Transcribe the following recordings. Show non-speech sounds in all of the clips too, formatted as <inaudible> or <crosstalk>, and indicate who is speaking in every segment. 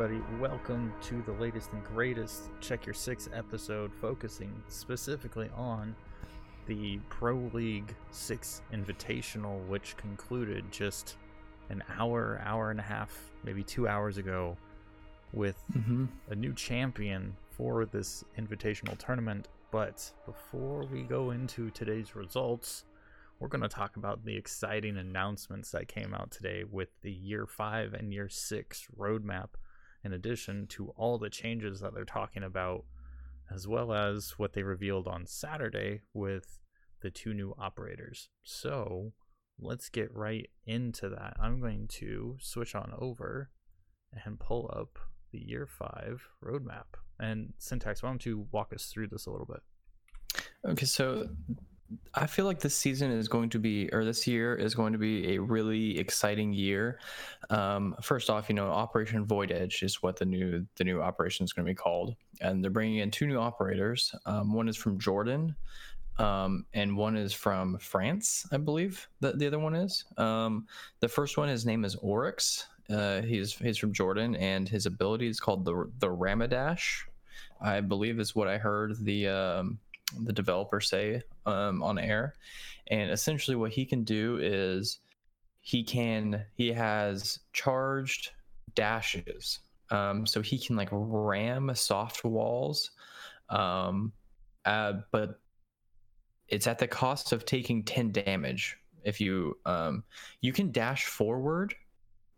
Speaker 1: Everybody, welcome to the latest and greatest Check Your Six episode, focusing specifically on the Pro League Six Invitational, which concluded just an hour, hour and a half, maybe two hours ago, with
Speaker 2: Mm-hmm.
Speaker 1: a new champion for this invitational tournament. But before we go into today's results, we're going to talk about the exciting announcements that came out today with the year five and year six roadmap, in addition to all the changes that they're talking about, as well as what they revealed on Saturday with the two new operators. So let's get right into that. I'm going to switch on over and pull up the year five roadmap. And syntax, why don't you walk us through this a little bit?
Speaker 2: Okay, so I feel like this season is going to be, or this year is going to be a really exciting year. Um, first off, you know, Operation Void Edge is what the new the new operation is going to be called, and they're bringing in two new operators. Um, one is from Jordan, um, and one is from France, I believe. That the other one is. Um, the first one, his name is Oryx. Uh, he's he's from Jordan, and his ability is called the the Remah Dash. I believe is what I heard the um, the developer say um, on air, and essentially what he can do is he can he has charged dashes, um, so he can like ram soft walls, um, uh, but it's at the cost of taking 10 damage if you um you can dash forward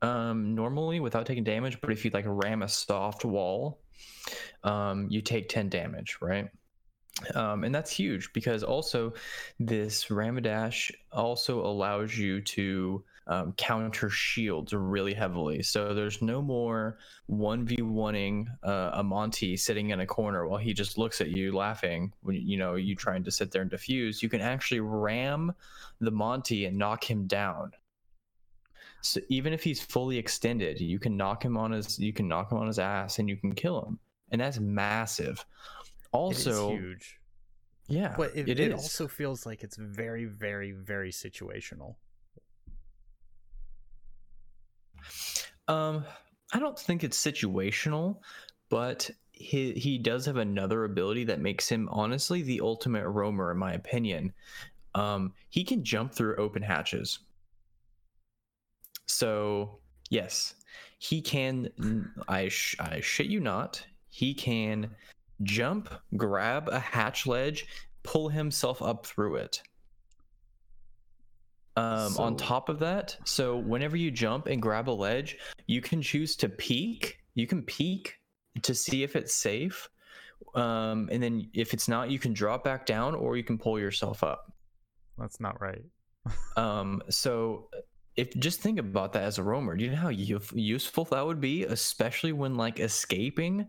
Speaker 2: um normally without taking damage but if you like ram a soft wall um you take 10 damage right um, and that's huge because also this Remah Dash also allows you to um, counter shields really heavily. So there's no more 1v1ing uh, a Monty sitting in a corner while he just looks at you laughing when you know you trying to sit there and defuse. You can actually ram the Monty and knock him down. So even if he's fully extended, you can knock him on his you can knock him on his ass and you can kill him. And that's massive. Also,
Speaker 1: huge.
Speaker 2: yeah,
Speaker 1: But it,
Speaker 2: it
Speaker 1: also feels like it's very, very, very situational.
Speaker 2: Um, I don't think it's situational, but he he does have another ability that makes him honestly the ultimate roamer, in my opinion. Um, he can jump through open hatches. So yes, he can. I sh- I shit you not. He can jump, grab a hatch ledge, pull himself up through it. Um, on top of that, so whenever you jump and grab a ledge, you can choose to peek. You can peek to see if it's safe. Um, and then if it's not, you can drop back down or you can pull yourself up.
Speaker 1: That's not right. <laughs>
Speaker 2: Um, so if just think about that as a roamer, do you know how u- useful that would be, especially when like escaping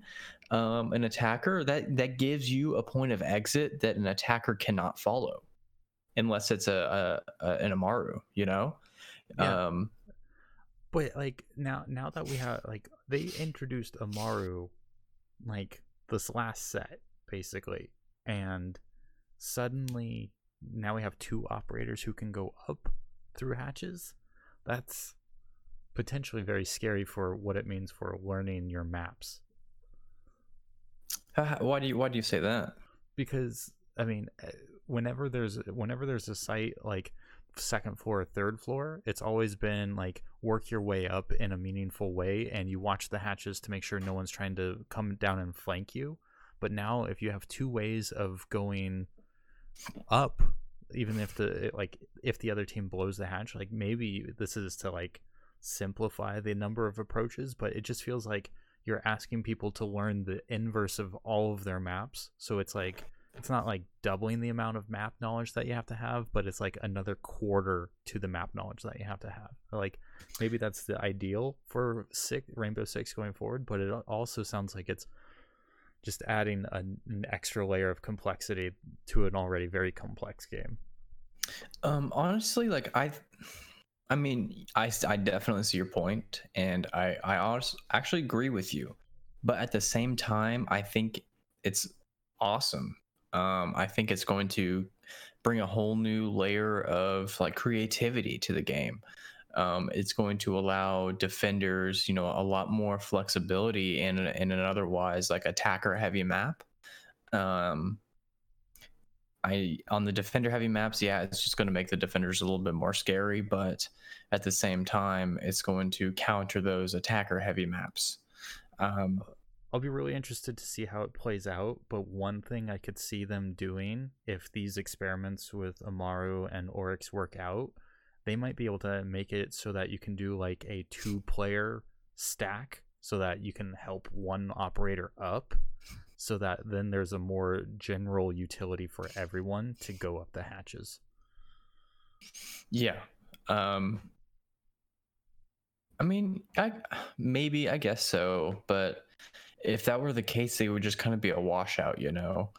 Speaker 2: um, an attacker? That that gives you a point of exit that an attacker cannot follow, unless it's a, a, a an Amaru, you know.
Speaker 1: Yeah.
Speaker 2: Um,
Speaker 1: But like now, now that we have like they introduced Amaru, like this last set basically, and suddenly now we have two operators who can go up through hatches. That's potentially very scary for what it means for learning your maps.
Speaker 2: Why do you why do you say that?
Speaker 1: because I mean, eh, whenever there's whenever there's a site like second floor or third floor, it's always been like work your way up in a meaningful way, and you watch the hatches to make sure no one's trying to come down and flank you. But now, if you have two ways of going up, even if the like if the other team blows the hatch, like maybe this is to like simplify the number of approaches, but it just feels like you're asking people to learn the inverse of all of their maps. So it's like it's not like doubling the amount of map knowledge that you have to have, but it's like another quarter to the map knowledge that you have to have. Like maybe that's the ideal for six Rainbow Six going forward, but it also sounds like it's just adding an, an extra layer of complexity to an already very complex game.
Speaker 2: Um, honestly, like I, I mean, I, I definitely see your point, and I I honest, actually agree with you, but at the same time, I think it's awesome. Um, I think it's going to bring a whole new layer of like creativity to the game. Um, it's going to allow defenders, you know, a lot more flexibility in in an otherwise like attacker heavy map. Um, I on the defender heavy maps, yeah, it's just going to make the defenders a little bit more scary, but at the same time, it's going to counter those attacker heavy maps. Um,
Speaker 1: I'll be really interested to see how it plays out. But one thing I could see them doing if these experiments with Amaru and Oryx work out, they might be able to make it so that you can do like a two player stack so that you can help one operator up so that then there's a more general utility for everyone to go up the hatches.
Speaker 2: Yeah. Um I mean, I maybe I guess so, but if that were the case, they would just kind of be a washout, you know.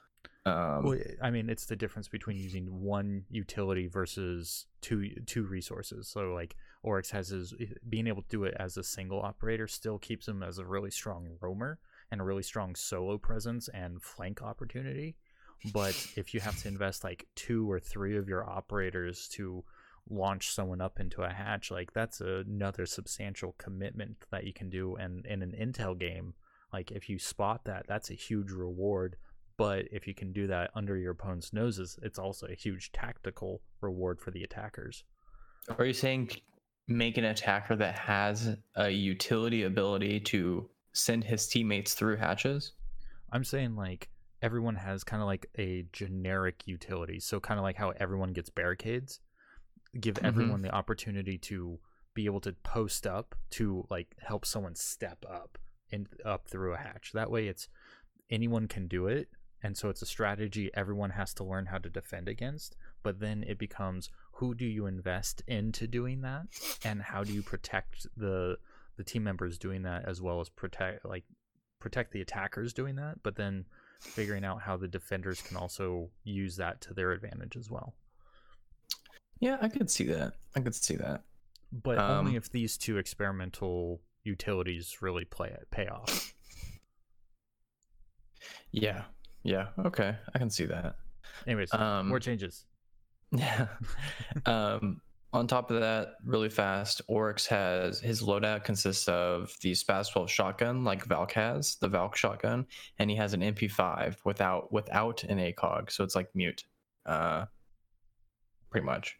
Speaker 2: Um,
Speaker 1: well, I mean, it's the difference between using one utility versus two two resources. So, like Oryx has his being able to do it as a single operator still keeps him as a really strong roamer and a really strong solo presence and flank opportunity. But <laughs> if you have to invest like two or three of your operators to launch someone up into a hatch, like that's another substantial commitment that you can do. And in an intel game, like if you spot that, that's a huge reward. But if you can do that under your opponent's noses, it's also a huge tactical reward for the attackers.
Speaker 2: Are you saying make an attacker that has a utility ability to send his teammates through hatches?
Speaker 1: I'm saying like everyone has kind of like a generic utility. So kind of like how everyone gets barricades, give mm-hmm. everyone the opportunity to be able to post up to like help someone step up and up through a hatch. That way, it's anyone can do it, and so it's a strategy everyone has to learn how to defend against. But then it becomes who do you invest into doing that, and how do you protect the the team members doing that as well as protect like protect the attackers doing that, but then figuring out how the defenders can also use that to their advantage as well.
Speaker 2: Yeah, I could see that. I could see that.
Speaker 1: But um, only if these two experimental utilities really play it pay off.
Speaker 2: Yeah. Yeah. Okay. I can see that.
Speaker 1: Anyways, um, more changes. <laughs>
Speaker 2: Yeah. <laughs> um, on top of that, really fast, Oryx has his loadout consists of the Spas 12 shotgun, like Valk has, the Valk shotgun, and he has an MP5 without without an ACOG, so it's like mute, uh, pretty much.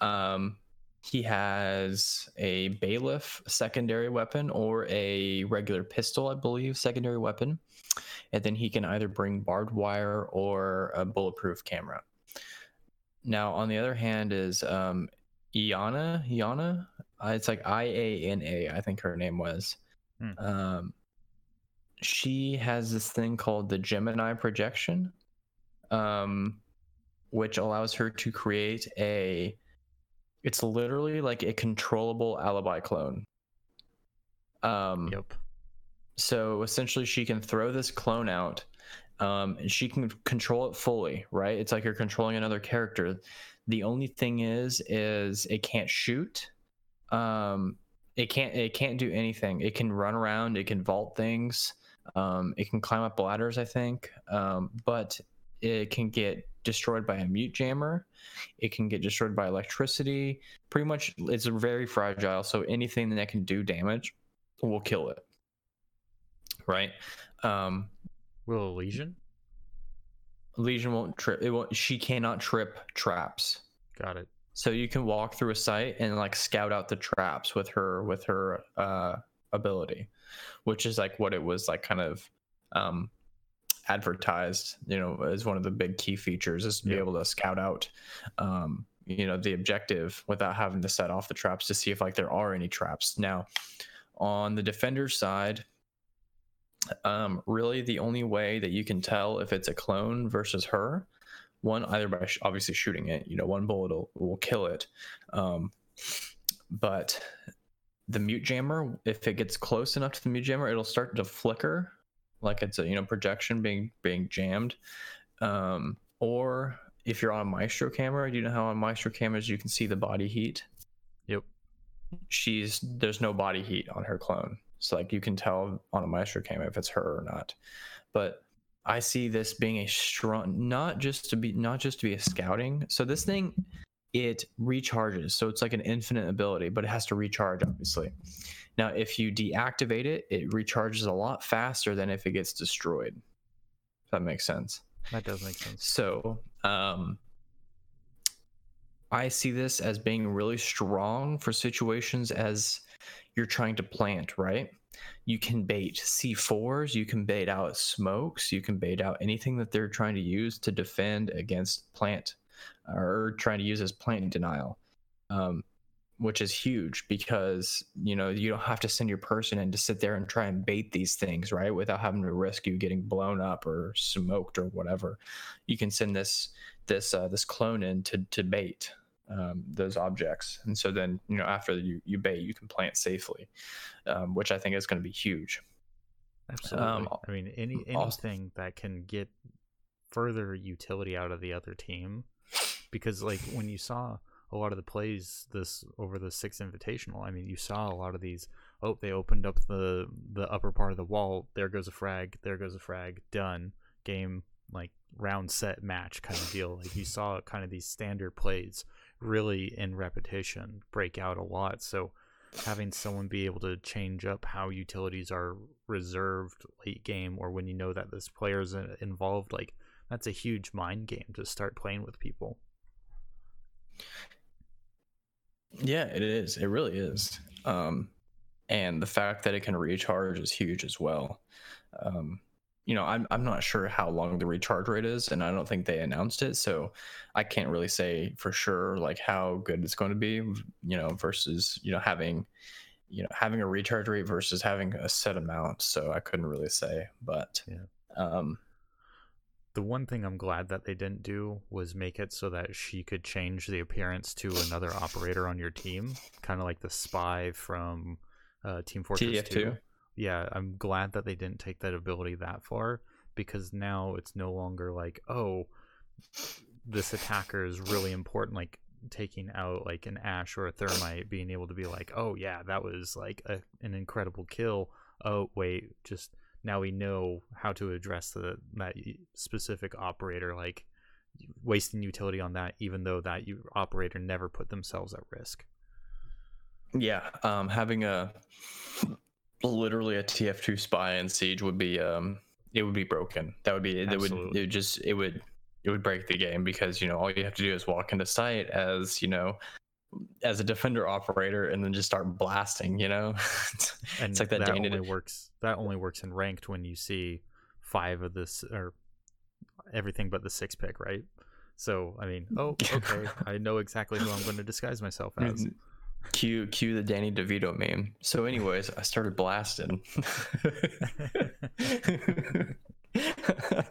Speaker 2: Um, he has a bailiff secondary weapon or a regular pistol, I believe, secondary weapon. And then he can either bring barbed wire or a bulletproof camera. Now, on the other hand, is um, Iana. Iana, uh, it's like I A N A. I think her name was. Hmm. Um, she has this thing called the Gemini projection, um, which allows her to create a it's literally like a controllable alibi clone. Um,
Speaker 1: yep.
Speaker 2: So essentially, she can throw this clone out, um, and she can control it fully. Right? It's like you're controlling another character. The only thing is, is it can't shoot. Um, it can't. It can't do anything. It can run around. It can vault things. Um, it can climb up ladders. I think. Um, but it can get destroyed by a mute jammer. It can get destroyed by electricity. Pretty much, it's very fragile. So anything that can do damage will kill it. Right. Um,
Speaker 1: will Lesion?
Speaker 2: Lesion won't trip. It won't. She cannot trip traps.
Speaker 1: Got it.
Speaker 2: So you can walk through a site and like scout out the traps with her with her uh, ability, which is like what it was like kind of um, advertised you know as one of the big key features is to be able to scout out um, you know the objective without having to set off the traps to see if like there are any traps now on the defender side um, really the only way that you can tell if it's a clone versus her one either by sh- obviously shooting it you know one bullet will, will kill it um, but the mute jammer if it gets close enough to the mute jammer it'll start to flicker like it's a you know projection being being jammed um, or if you're on a maestro camera do you know how on maestro cameras you can see the body heat?
Speaker 1: Yep.
Speaker 2: She's there's no body heat on her clone so like you can tell on a maestro camera if it's her or not but i see this being a strong not just to be not just to be a scouting so this thing it recharges. So it's like an infinite ability, but it has to recharge, obviously. Now, if you deactivate it, it recharges a lot faster than if it gets destroyed. If that makes sense.
Speaker 1: That does make sense.
Speaker 2: So, um, I see this as being really strong for situations as you're trying to plant, right? You can bait C4s, you can bait out smokes, you can bait out anything that they're trying to use to defend against plant or trying to use as plant denial. Um, which is huge because you know you don't have to send your person in to sit there and try and bait these things right without having to risk you getting blown up or smoked or whatever you can send this this uh, this clone in to to bait um, those objects and so then you know after you you bait you can plant safely um, which i think is going to be huge
Speaker 1: absolutely um, i mean any anything that can get further utility out of the other team because like when you saw a lot of the plays this over the six invitational. I mean, you saw a lot of these. Oh, they opened up the the upper part of the wall. There goes a frag. There goes a frag. Done. Game like round set match kind of deal. Like you saw kind of these standard plays really in repetition break out a lot. So having someone be able to change up how utilities are reserved late game or when you know that this player is involved, like that's a huge mind game to start playing with people.
Speaker 2: Yeah, it is. It really is. Um, and the fact that it can recharge is huge as well. Um, you know, I'm I'm not sure how long the recharge rate is, and I don't think they announced it, so I can't really say for sure like how good it's going to be. You know, versus you know having you know having a recharge rate versus having a set amount. So I couldn't really say, but
Speaker 1: yeah. Um, the one thing I'm glad that they didn't do was make it so that she could change the appearance to another operator on your team, kind of like the spy from uh, Team Fortress TF2. 2. Yeah, I'm glad that they didn't take that ability that far because now it's no longer like, oh, this attacker is really important. Like taking out like an Ash or a Thermite, being able to be like, oh yeah, that was like a, an incredible kill. Oh wait, just now we know how to address the that specific operator like wasting utility on that even though that you, operator never put themselves at risk
Speaker 2: yeah um, having a literally a tf2 spy in siege would be um it would be broken. That would be it would it would just it would it would break the game because you know all you have to do is walk into sight as you know as a defender operator and then just start blasting you know? <laughs>
Speaker 1: It's, and it's like that, that only works that only works in ranked when you see five of this or everything but the six pick right? So i mean oh <laughs> okay. I know exactly who i'm going to disguise myself as
Speaker 2: cue cue the danny devito meme. So anyways i started blasting. <laughs>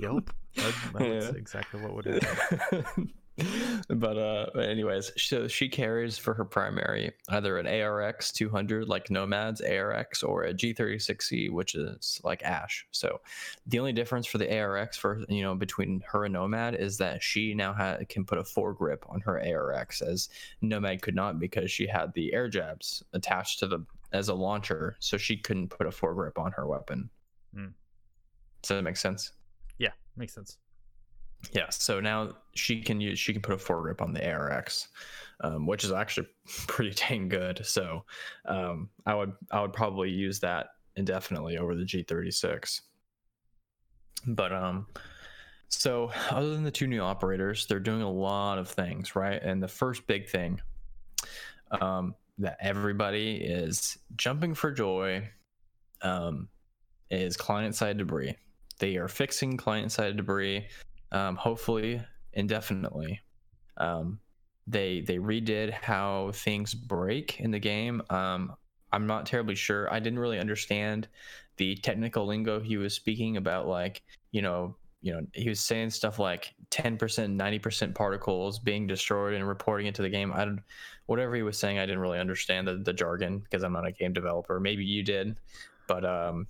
Speaker 1: Yep that, that's yeah. exactly what would happen <laughs> <laughs>
Speaker 2: but uh anyways so she carries for her primary either an arx 200 like nomads arx or a g36c which is like ash. So the only difference for the arx for you know between her and nomad is that she now ha- can put a foregrip on her arx as nomad could not because she had the Airjabs attached to the as a launcher so she couldn't put a foregrip on her weapon. Mm. does that make sense?
Speaker 1: Yeah makes sense
Speaker 2: yeah, so now she can use she can put a foregrip on the ARX, um, which is actually <laughs> pretty dang good. So um, I would I would probably use that indefinitely over the G36. But um, so other than the two new operators, they're doing a lot of things, right? And the first big thing um, that everybody is jumping for joy um, is client side debris. They are fixing client side debris um, hopefully indefinitely. Um, they they redid how things break in the game. Um, I'm not terribly sure. I didn't really understand the technical lingo he was speaking about, like you know, you know, he was saying stuff like 10%, 90% particles being destroyed and reporting into the game. I don't, whatever he was saying, I didn't really understand the, the jargon because I'm not a game developer. Maybe you did, but um,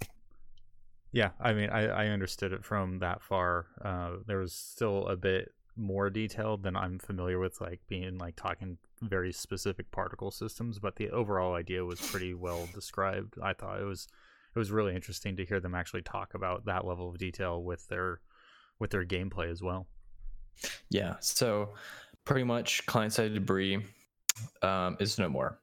Speaker 1: yeah, I mean, I, I understood it from that far. Uh, there was still a bit more detailed than I'm familiar with, like being like talking very specific particle systems. But the overall idea was pretty well described. I thought it was it was really interesting to hear them actually talk about that level of detail with their with their gameplay as well.
Speaker 2: Yeah. So pretty much client side debris um, is no more.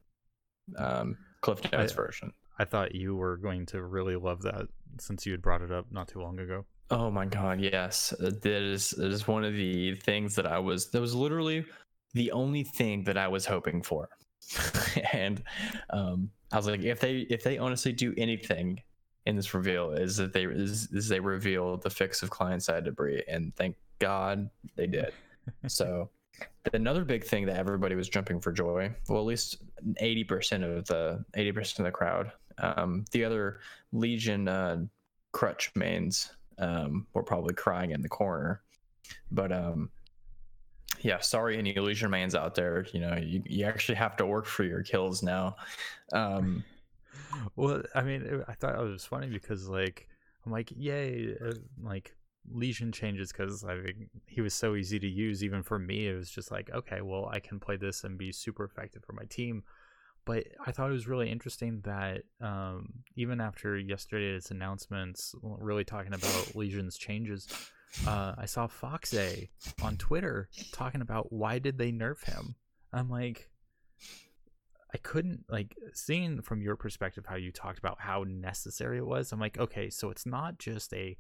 Speaker 2: Um, Cliff Notes
Speaker 1: I-
Speaker 2: version.
Speaker 1: I thought you were going to really love that since you had brought it up not too long ago.
Speaker 2: Oh my god, yes. Uh, That is that is one of the things that I was that was literally the only thing that I was hoping for. <laughs> and um I was like if they if they honestly do anything in this reveal is that they is, is they reveal the fix of client side debris and thank God they did. <laughs> so another big thing that everybody was jumping for joy, well at least 80% of the 80% of the crowd. Um the other Lesion uh crutch mains um, were probably crying in the corner. But um, yeah, sorry, any illusion mains out there. You know, you, you actually have to work for your kills now. Um,
Speaker 1: Well, I mean, I thought it was funny because like I'm like, yay, uh, like Lesion changes because I mean, he was so easy to use. Even for me, it was just like, okay, well, I can play this and be super effective for my team. But I thought it was really interesting that um, even after yesterday's announcements, really talking about Lesion's changes, uh, I saw Foxe on Twitter talking about why did they nerf him. I'm like, I couldn't like seeing from your perspective how you talked about how necessary it was. I'm like, okay, so it's not just a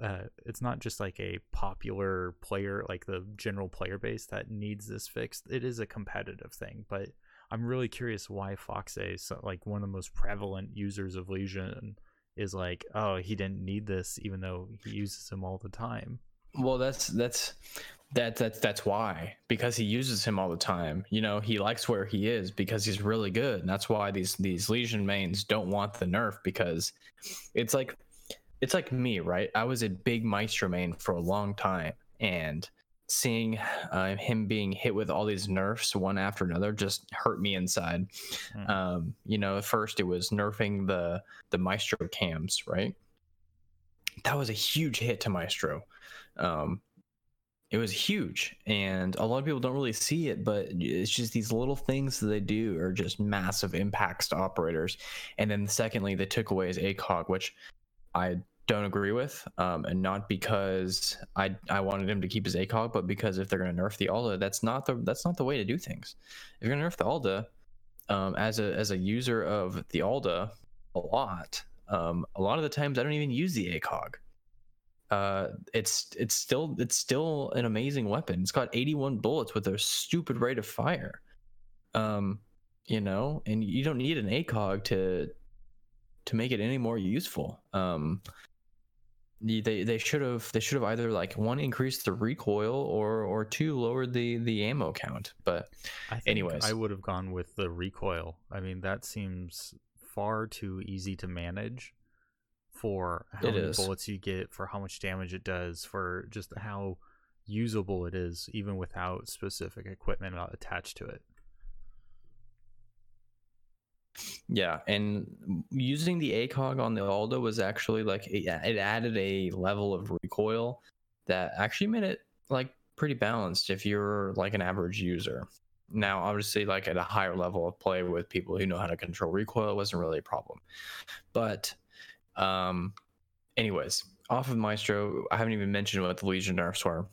Speaker 1: uh, it's not just like a popular player, like the general player base that needs this fixed. It is a competitive thing, but I'm really curious why Foxe, so like one of the most prevalent users of Lesion, is like, oh, he didn't need this, even though he uses him all the time.
Speaker 2: well, that's that's that that's that's why because he uses him all the time. You know, he likes where he is because he's really good, and that's why these these Lesion mains don't want the nerf because it's like it's like me, right? I was a big Maestro main for a long time, and seeing uh, him being hit with all these nerfs one after another just hurt me inside.
Speaker 1: Hmm.
Speaker 2: Um, you know, first it was nerfing the the Maestro cams, right? That was a huge hit to Maestro. Um, it was huge, and a lot of people don't really see it, but it's just these little things that they do are just massive impacts to operators. And then secondly, they took away his ACOG, which I don't agree with, um, and not because I I wanted him to keep his ACOG, but because if they're going to nerf the Alda, that's not the that's not the way to do things. If you're going to nerf the Alda, um, as a as a user of the Alda a lot, um, a lot of the times I don't even use the ACOG. Uh, it's it's still it's still an amazing weapon. It's got 81 bullets with a stupid rate of fire. Um, you know, and you don't need an ACOG to to make it any more useful. Um, they they should have they should have either like one increased the recoil or or two lowered the the ammo count. But
Speaker 1: I
Speaker 2: Anyways.
Speaker 1: I would have gone with the recoil. I mean, that seems far too easy to manage for how
Speaker 2: It
Speaker 1: many
Speaker 2: is.
Speaker 1: bullets you get, for how much damage it does, for just how usable it is, even without specific equipment uh, attached to it.
Speaker 2: Yeah, and using the ACOG on the Alda was actually like it, added a level of recoil that actually made it like pretty balanced if you're like an average user. Now, obviously, like at a higher level of play with people who know how to control recoil, it wasn't really a problem. But, um, anyways, off of Maestro, I haven't even mentioned what the Lesion nerfs were.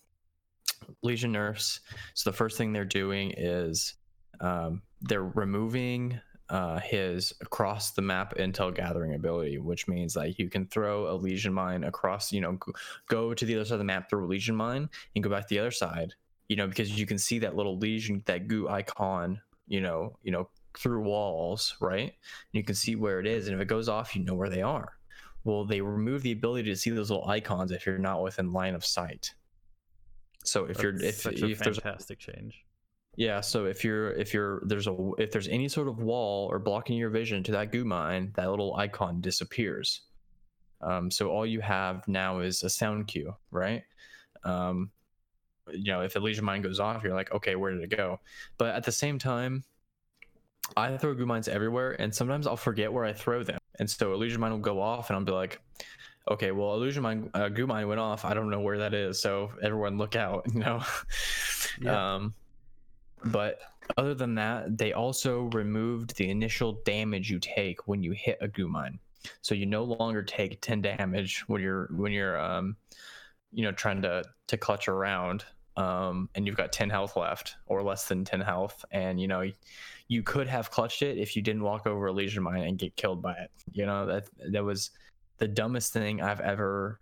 Speaker 2: Lesion nerfs. So the first thing they're doing is um, they're removing uh, his across the map intel gathering ability, which means like you can throw a Lesion mine across, you know, go to the other side of the map, throw a Lesion mine, and go back to the other side, you know, because you can see that little Lesion, that goo icon, you know, you know, through walls, right? And you can see where it is, and if it goes off, you know where they are. Well, they remove the ability to see those little icons if you're not within line of sight. So if you're
Speaker 1: That's
Speaker 2: if
Speaker 1: such a
Speaker 2: if there's
Speaker 1: fantastic change.
Speaker 2: Yeah, so if you're if you're there's a if there's any sort of wall or blocking your vision to that goo mine, that little icon disappears. Um, so all you have now is a sound cue, right? Um, you know, if a Lesion mine goes off, you're like, okay, where did it go? But at the same time, I throw goo mines everywhere, and sometimes I'll forget where I throw them, and so illusion mine will go off, and I'll be like, okay, well, illusion mine, uh, goo mine went off. I don't know where that is, so everyone look out, <laughs> you know.
Speaker 1: Yeah.
Speaker 2: Um, but other than that, they also removed the initial damage you take when you hit a goo mine. So you no longer take 10 damage when you're when you're um you know trying to to clutch around um, and you've got 10 health left or less than 10 health and you know you could have clutched it if you didn't walk over a Lesion mine and get killed by it you know that that was the dumbest thing i've ever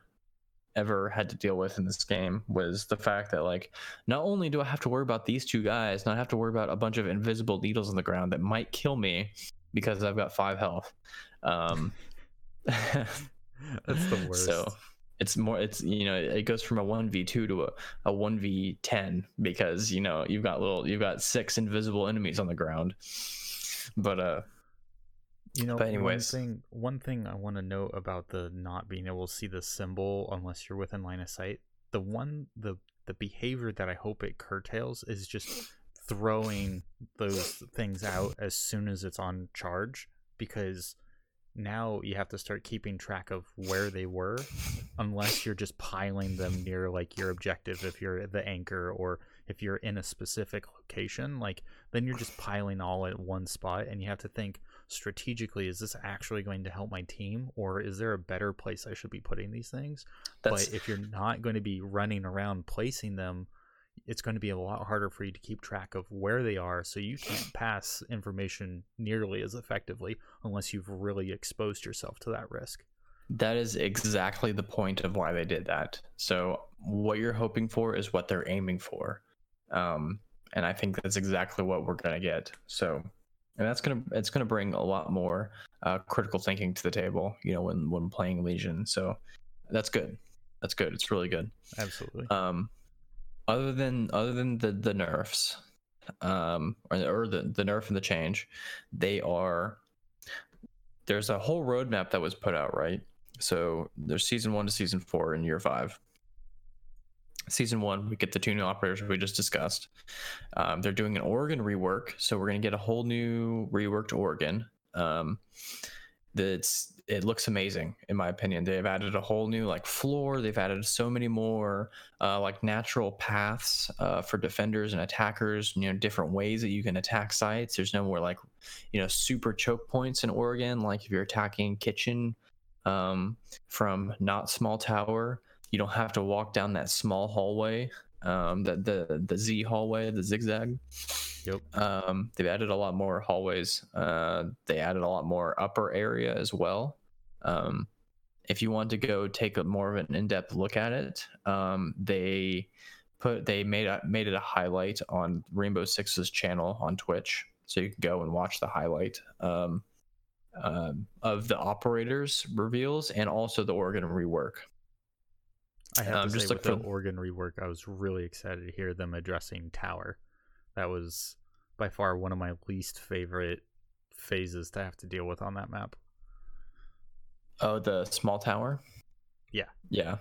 Speaker 2: ever had to deal with in this game was the fact that like not only do i have to worry about these two guys not have to worry about a bunch of invisible needles on the ground that might kill me because i've got five health um <laughs>
Speaker 1: That's the <laughs> worst.
Speaker 2: so it's more it's you know it goes from a 1v2 to a, a 1v10 because you know you've got little you've got six invisible enemies on the ground but uh
Speaker 1: You know,
Speaker 2: But anyways.
Speaker 1: one thing one thing I want to note about the not being able to see the symbol unless you're within line of sight, the one the the behavior that I hope it curtails is just throwing those things out as soon as it's on charge because now you have to start keeping track of where they were unless you're just piling them near like your objective if you're the anchor or if you're in a specific location like then you're just piling all at one spot and you have to think strategically is this actually going to help my team or is there a better place i should be putting these things?
Speaker 2: That's
Speaker 1: but if you're not going to be running around placing them it's going to be a lot harder for you to keep track of where they are so you can't <sighs> pass information nearly as effectively unless you've really exposed yourself to that risk.
Speaker 2: That is exactly the point of why they did that. So what you're hoping for is what they're aiming for um and i think that's exactly what we're gonna get. So and that's gonna it's gonna bring a lot more uh, critical thinking to the table you know when when playing Lesion. So that's good. That's good. It's really good.
Speaker 1: Absolutely.
Speaker 2: Um other than other than the the nerfs um or, or the the nerf and the change they are there's a whole roadmap that was put out right? So there's season one to season four in year five season one we get the two new operators we just discussed. Um, they're doing an Oregon rework so we're going to get a whole new reworked Oregon. Um, that's it looks amazing in my opinion. They've added a whole new like floor they've added so many more uh, like natural paths uh, for defenders and attackers you know different ways that you can attack sites. There's no more like you know super choke points in oregon like if you're attacking kitchen um, from not small tower you don't have to walk down that small hallway um, the, the the z hallway the zigzag
Speaker 1: Yep.
Speaker 2: um, they've added a lot more hallways. Uh, they added a lot more upper area as well. Um, if you want to go take a more of an in-depth look at it, um, they put they made a, made it a highlight on Rainbow Six's channel on Twitch, so you can go and watch the highlight um, um, of the operators reveals and also the Oregon rework.
Speaker 1: I have
Speaker 2: Um,
Speaker 1: to
Speaker 2: just
Speaker 1: say, with the Oregon rework, I was really excited to hear them addressing Tower. That was by far one of my least favorite phases to have to deal with on that map.
Speaker 2: Oh, the small tower.
Speaker 1: Yeah.
Speaker 2: Yeah.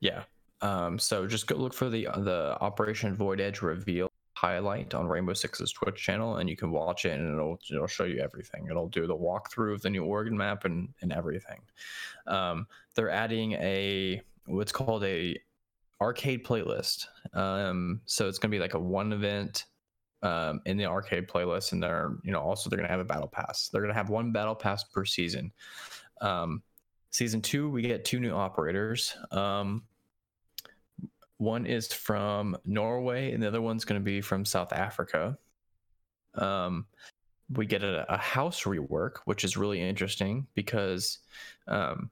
Speaker 2: Yeah. Um, so just go look for the the Operation Void Edge reveal highlight on Rainbow Six's Twitch channel, and you can watch it, and it'll it'll show you everything. It'll do the walkthrough of the new Oregon map and and everything. Um, they're adding a what's called a arcade playlist. Um, so it's gonna be like a one event um, in the arcade playlist, and they're you know also they're gonna have a battle pass. They're gonna have one battle pass per season. Um, season two, we get two new operators. Um, one is from Norway, and the other one's going to be from South Africa. Um, we get a, a house rework, which is really interesting because um,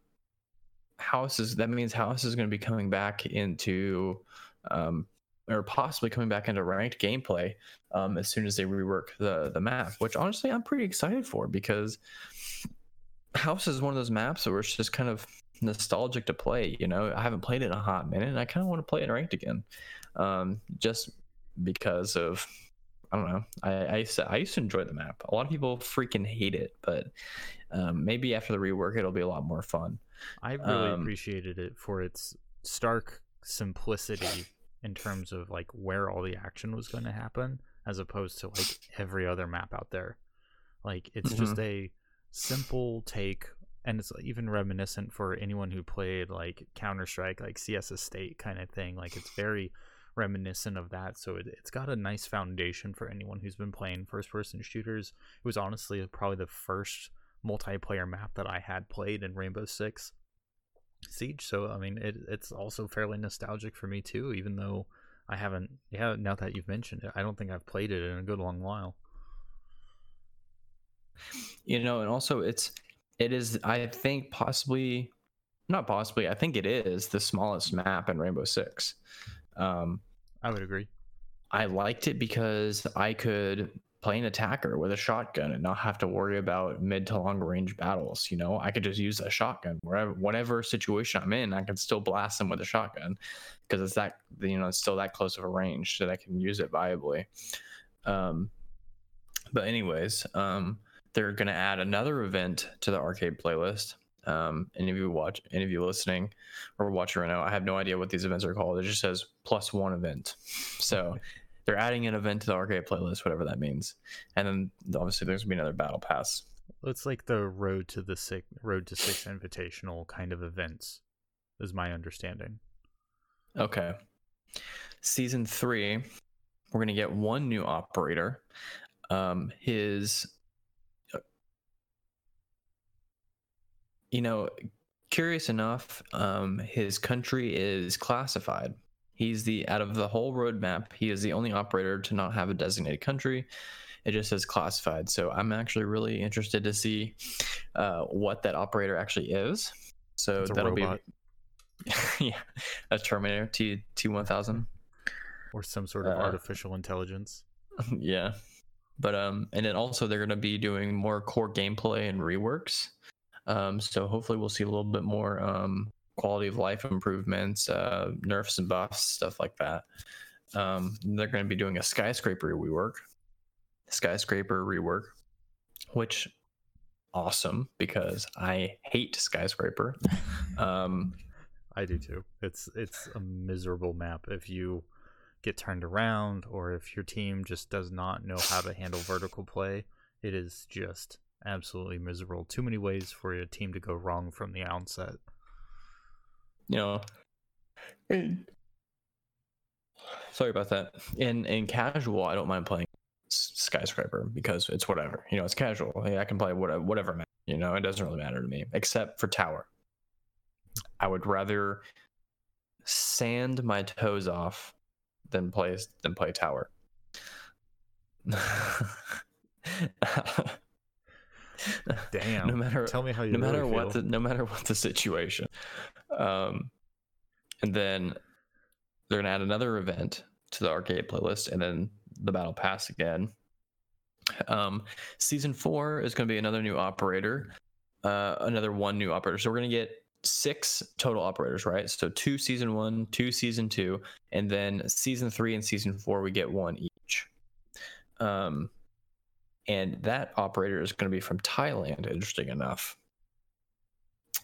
Speaker 2: house is that means house is going to be coming back into um, or possibly coming back into ranked gameplay um, as soon as they rework the the map, which honestly I'm pretty excited for because House is one of those maps where it's just kind of nostalgic to play. You know, I haven't played it in a hot minute, and I kind of want to play it ranked again, um, just because of I don't know. I, I used to, I used to enjoy the map. A lot of people freaking hate it, but um, maybe after the rework, it'll be a lot more fun.
Speaker 1: I really
Speaker 2: Um,
Speaker 1: appreciated it for its stark simplicity in terms of like where all the action was going to happen, as opposed to like every other map out there. Like it's just a simple take, and it's even reminiscent for anyone who played like Counter Strike, like CS Estate kind of thing. Like it's very reminiscent of that. So it, it's got a nice foundation for anyone who's been playing first person shooters. It was honestly probably the first multiplayer map that I had played in Rainbow Six Siege. So I mean, it, it's also fairly nostalgic for me too, even though I haven't. Yeah, now that you've mentioned it, I don't think I've played it in a good long while.
Speaker 2: You know, and also it's it is I think possibly not possibly I think it is the smallest map in Rainbow Six. Um,
Speaker 1: I would agree.
Speaker 2: I liked it because I could play an attacker with a shotgun and not have to worry about mid to long range battles. You know, I could just use a shotgun wherever, whatever situation I'm in, I can still blast them with a shotgun because it's that you know it's still that close of a range that I can use it viably. Um, but anyways, um, they're gonna add another event to the arcade playlist. Um, any of you watch, any of you listening or watching right now, I have no idea what these events are called. It just says plus one event. So they're adding an event to the arcade playlist, whatever that means. And then obviously there's gonna be another battle pass.
Speaker 1: It's like the road to the six, road to six invitational kind of events, is my understanding.
Speaker 2: Okay. Season three, we're gonna get one new operator. Um, his, you know, curious enough, um, his country is classified. He's the out of the whole roadmap, he is the only operator to not have a designated country. It just says classified. So I'm actually really interested to see uh, what that operator actually is. So that'll
Speaker 1: robot.
Speaker 2: be <laughs> yeah, a Terminator T T one thousand.
Speaker 1: or some sort of
Speaker 2: Uh,
Speaker 1: artificial intelligence. <laughs>
Speaker 2: yeah, but um, and then also they're gonna be doing more core gameplay and reworks. Um, so hopefully we'll see a little bit more um quality of life improvements, uh, nerfs and buffs, stuff like that. Um, they're gonna be doing a skyscraper rework, skyscraper rework, which awesome because I hate skyscraper. <laughs> Um,
Speaker 1: I do too. It's it's a miserable map if you get turned around or if your team just does not know how to handle vertical play. It is just absolutely miserable. Too many ways for a team to go wrong from the outset.
Speaker 2: You know. In- sorry about that. In in casual i don't mind playing skyscraper because it's whatever you know it's casual. Hey, i can play whatever whatever you know it doesn't really matter to me except for tower. I would rather sand my toes off than play than play tower <laughs> <laughs>
Speaker 1: Damn.
Speaker 2: no matter
Speaker 1: Tell me how you
Speaker 2: no matter
Speaker 1: really
Speaker 2: what
Speaker 1: feel.
Speaker 2: the no matter what the situation. Um and then they're gonna add another event to the arcade playlist and then the battle pass again. Um season four is gonna be another new operator uh another one new operator. So we're gonna get six total operators right? So two season one two season two and then season three and season four we get one each. Um and that operator is going to be from Thailand. Interesting enough.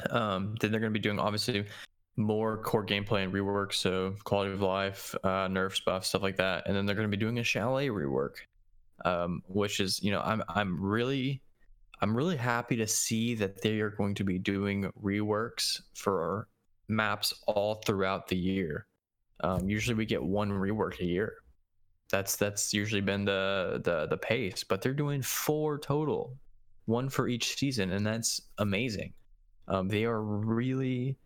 Speaker 2: Um, then they're going to be doing obviously more core gameplay and rework, so quality of life, uh, nerfs, buffs, stuff like that. And then they're going to be doing a chalet rework, um, which is you know I'm I'm really I'm really happy to see that they are going to be doing reworks for maps all throughout the year. Um, usually we get one rework a year that's that's usually been the the the pace but they're doing four total one for each season and that's amazing. Um, they are really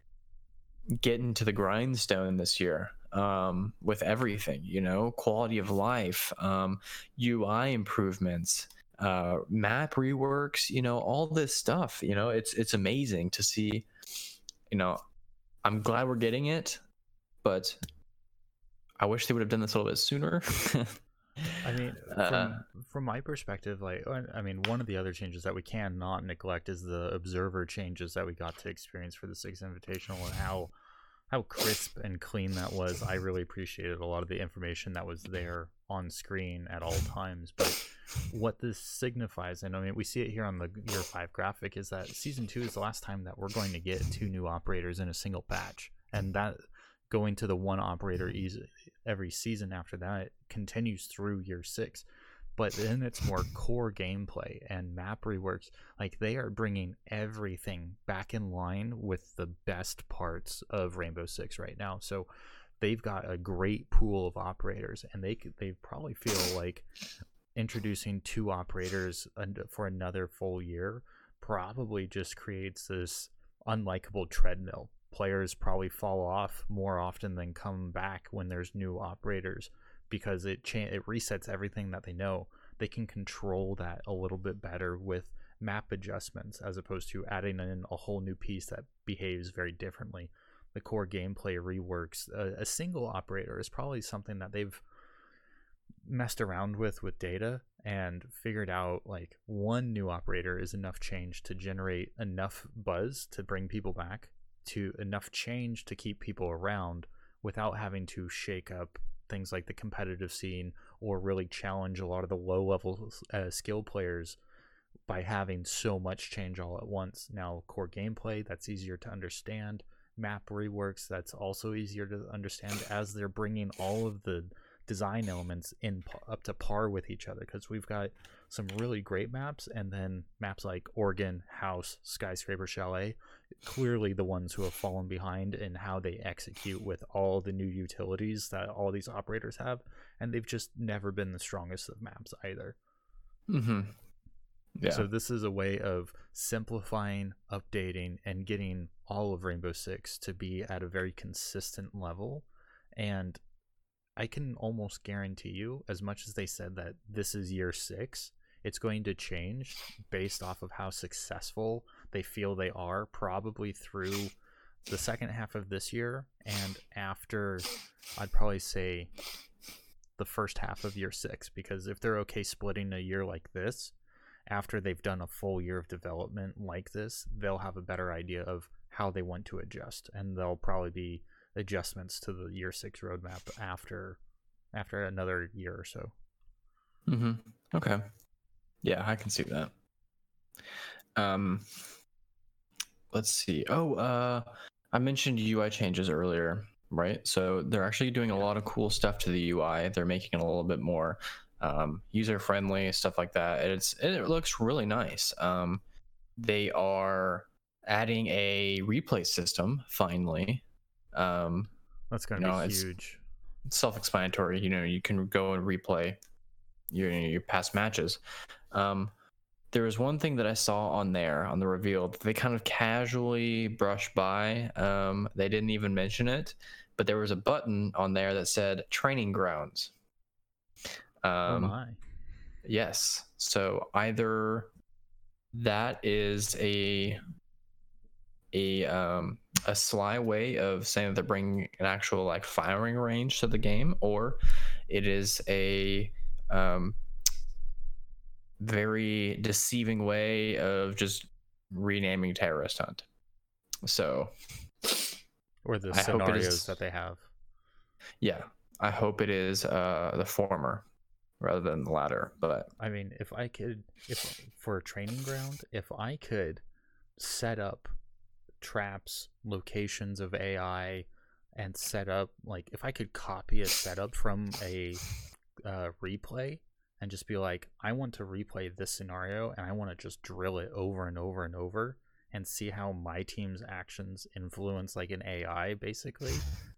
Speaker 2: getting to the grindstone this year um, with everything you know quality of life um, ui improvements uh, map reworks you know all this stuff you know it's it's amazing to see you know i'm glad we're getting it but I wish they would have done this a little bit sooner.
Speaker 1: I mean, <laughs>
Speaker 2: Uh,
Speaker 1: from from my perspective, like I mean, one of the other changes that we cannot neglect is the observer changes that we got to experience for the Six Invitational and how how crisp and clean that was. I really appreciated a lot of the information that was there on screen at all times. But what this signifies, and I mean, we see it here on the year five graphic, is that season two is the last time that we're going to get two new operators in a single patch, and that going to the one operator easy every season after that It continues through year six. But then it's more <laughs> core gameplay and map reworks. Like they are bringing everything back in line with the best parts of rainbow six right now. So they've got a great pool of operators and they they probably feel like introducing two operators for another full year probably just creates this unlikable treadmill players probably fall off more often than come back when there's new operators because it cha- it resets everything that they know. They can control that a little bit better with map adjustments as opposed to adding in a whole new piece that behaves very differently. The core gameplay reworks. A, a single operator is probably something that they've messed around with with data and figured out like one new operator is enough change to generate enough buzz to bring people back to enough change to keep people around without having to shake up things like the competitive scene or really challenge a lot of the low level uh, skill players by having so much change all at once. Now, core gameplay, that's easier to understand. Map reworks, that's also easier to understand as they're bringing all of the design elements in up to par with each other because we've got some really great maps and then maps like Oregon, House, Skyscraper, Chalet, clearly the ones who have fallen behind in how they execute with all the new utilities that all these operators have and they've just never been the strongest of maps either.
Speaker 2: Mm-hmm. Yeah.
Speaker 1: So this is a way of simplifying, updating, and getting all of Rainbow Six to be at a very consistent level. And I can almost guarantee you, as much as they said that this is year six, it's going to change based off of how successful they feel they are, probably through the second half of this year and after, I'd probably say the first half of year six. Because if they're okay splitting a year like this, after they've done a full year of development like this, they'll have a better idea of how they want to adjust, and they'll probably be adjustments to the year six roadmap after after another year or so.
Speaker 2: Mm-hmm. Okay. Yeah, I can see that. Um, let's see. Oh, uh, I mentioned UI changes earlier, right? So they're actually doing a lot of cool stuff to the UI. They're making it a little bit more um, user friendly, stuff like that. It's it looks really nice. Um, they are adding a replay system finally. Um,
Speaker 1: That's going to
Speaker 2: you know,
Speaker 1: be
Speaker 2: it's-
Speaker 1: huge.
Speaker 2: self-explanatory. You know, you can go and replay your your past matches. Um, there was one thing that I saw on there on the reveal that they kind of casually brushed by. Um, they didn't even mention it, but there was a button on there that said "Training Grounds."
Speaker 1: oh
Speaker 2: Um,
Speaker 1: my!
Speaker 2: Yes. So either that is a a um a sly way of saying that they're bringing an actual like firing range to the game, or it is a um very deceiving way of just renaming terrorist hunt. So
Speaker 1: Or the
Speaker 2: I
Speaker 1: scenarios
Speaker 2: is-
Speaker 1: that they have.
Speaker 2: yeah, I hope it is uh the former rather than the latter. But
Speaker 1: I mean, if I could, if for a training ground, if I could set up traps, locations of AI, and set up like if I could copy a setup from a uh, replay and just be like, I want to replay this scenario and I want to just drill it over and over and over and see how my team's actions influence like an AI basically,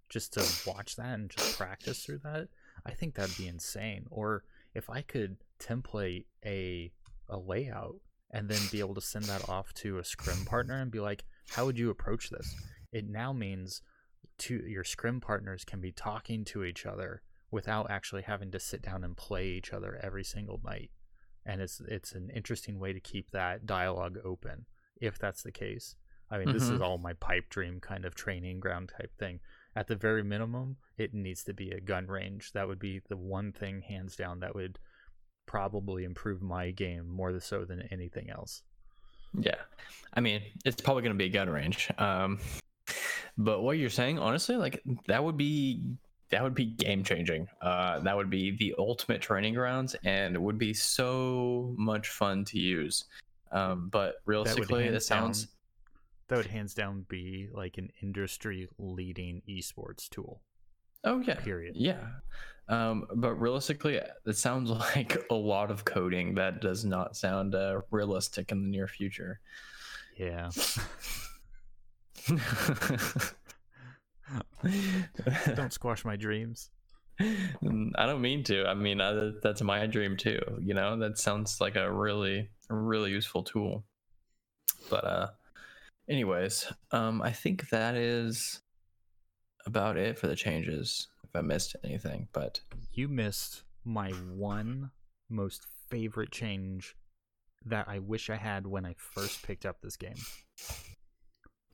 Speaker 1: just to watch that and just practice through that. I think that'd be insane. Or if I could template a a layout and then be able to send that off to a scrim partner and be like, how would you approach this? It now means to your scrim partners can be talking to each other without actually having to sit down and play each other every single night. And it's it's an interesting way to keep that dialogue open if that's the case. I mean, this is
Speaker 2: Mhm.
Speaker 1: all my pipe dream kind of training ground type thing. At the very minimum, it needs to be a gun range. That would be the one thing, hands down, that would probably improve my game more so than anything else.
Speaker 2: Yeah, I mean, it's probably going to be a gun range. Um, <laughs> but what you're saying, honestly, like that would be that would be game changing. Uh, that would be the ultimate training grounds, and it would be so much fun to use. Um, but realistically, it sounds
Speaker 1: down, that would hands down be like an industry leading esports tool.
Speaker 2: oh yeah,
Speaker 1: Period.
Speaker 2: yeah. Um, but realistically, it sounds <laughs> like a lot of coding that does not sound uh, realistic in the near future.
Speaker 1: Yeah. <laughs> Don't squash my dreams.
Speaker 2: Mm, I don't mean to. I mean, I, that's my dream too. You know, that sounds like a really, really useful tool. But uh, anyways, um, I think that is about it for the changes. I missed anything, but
Speaker 1: You missed my one most favorite change that I wish I had when I first picked up this game.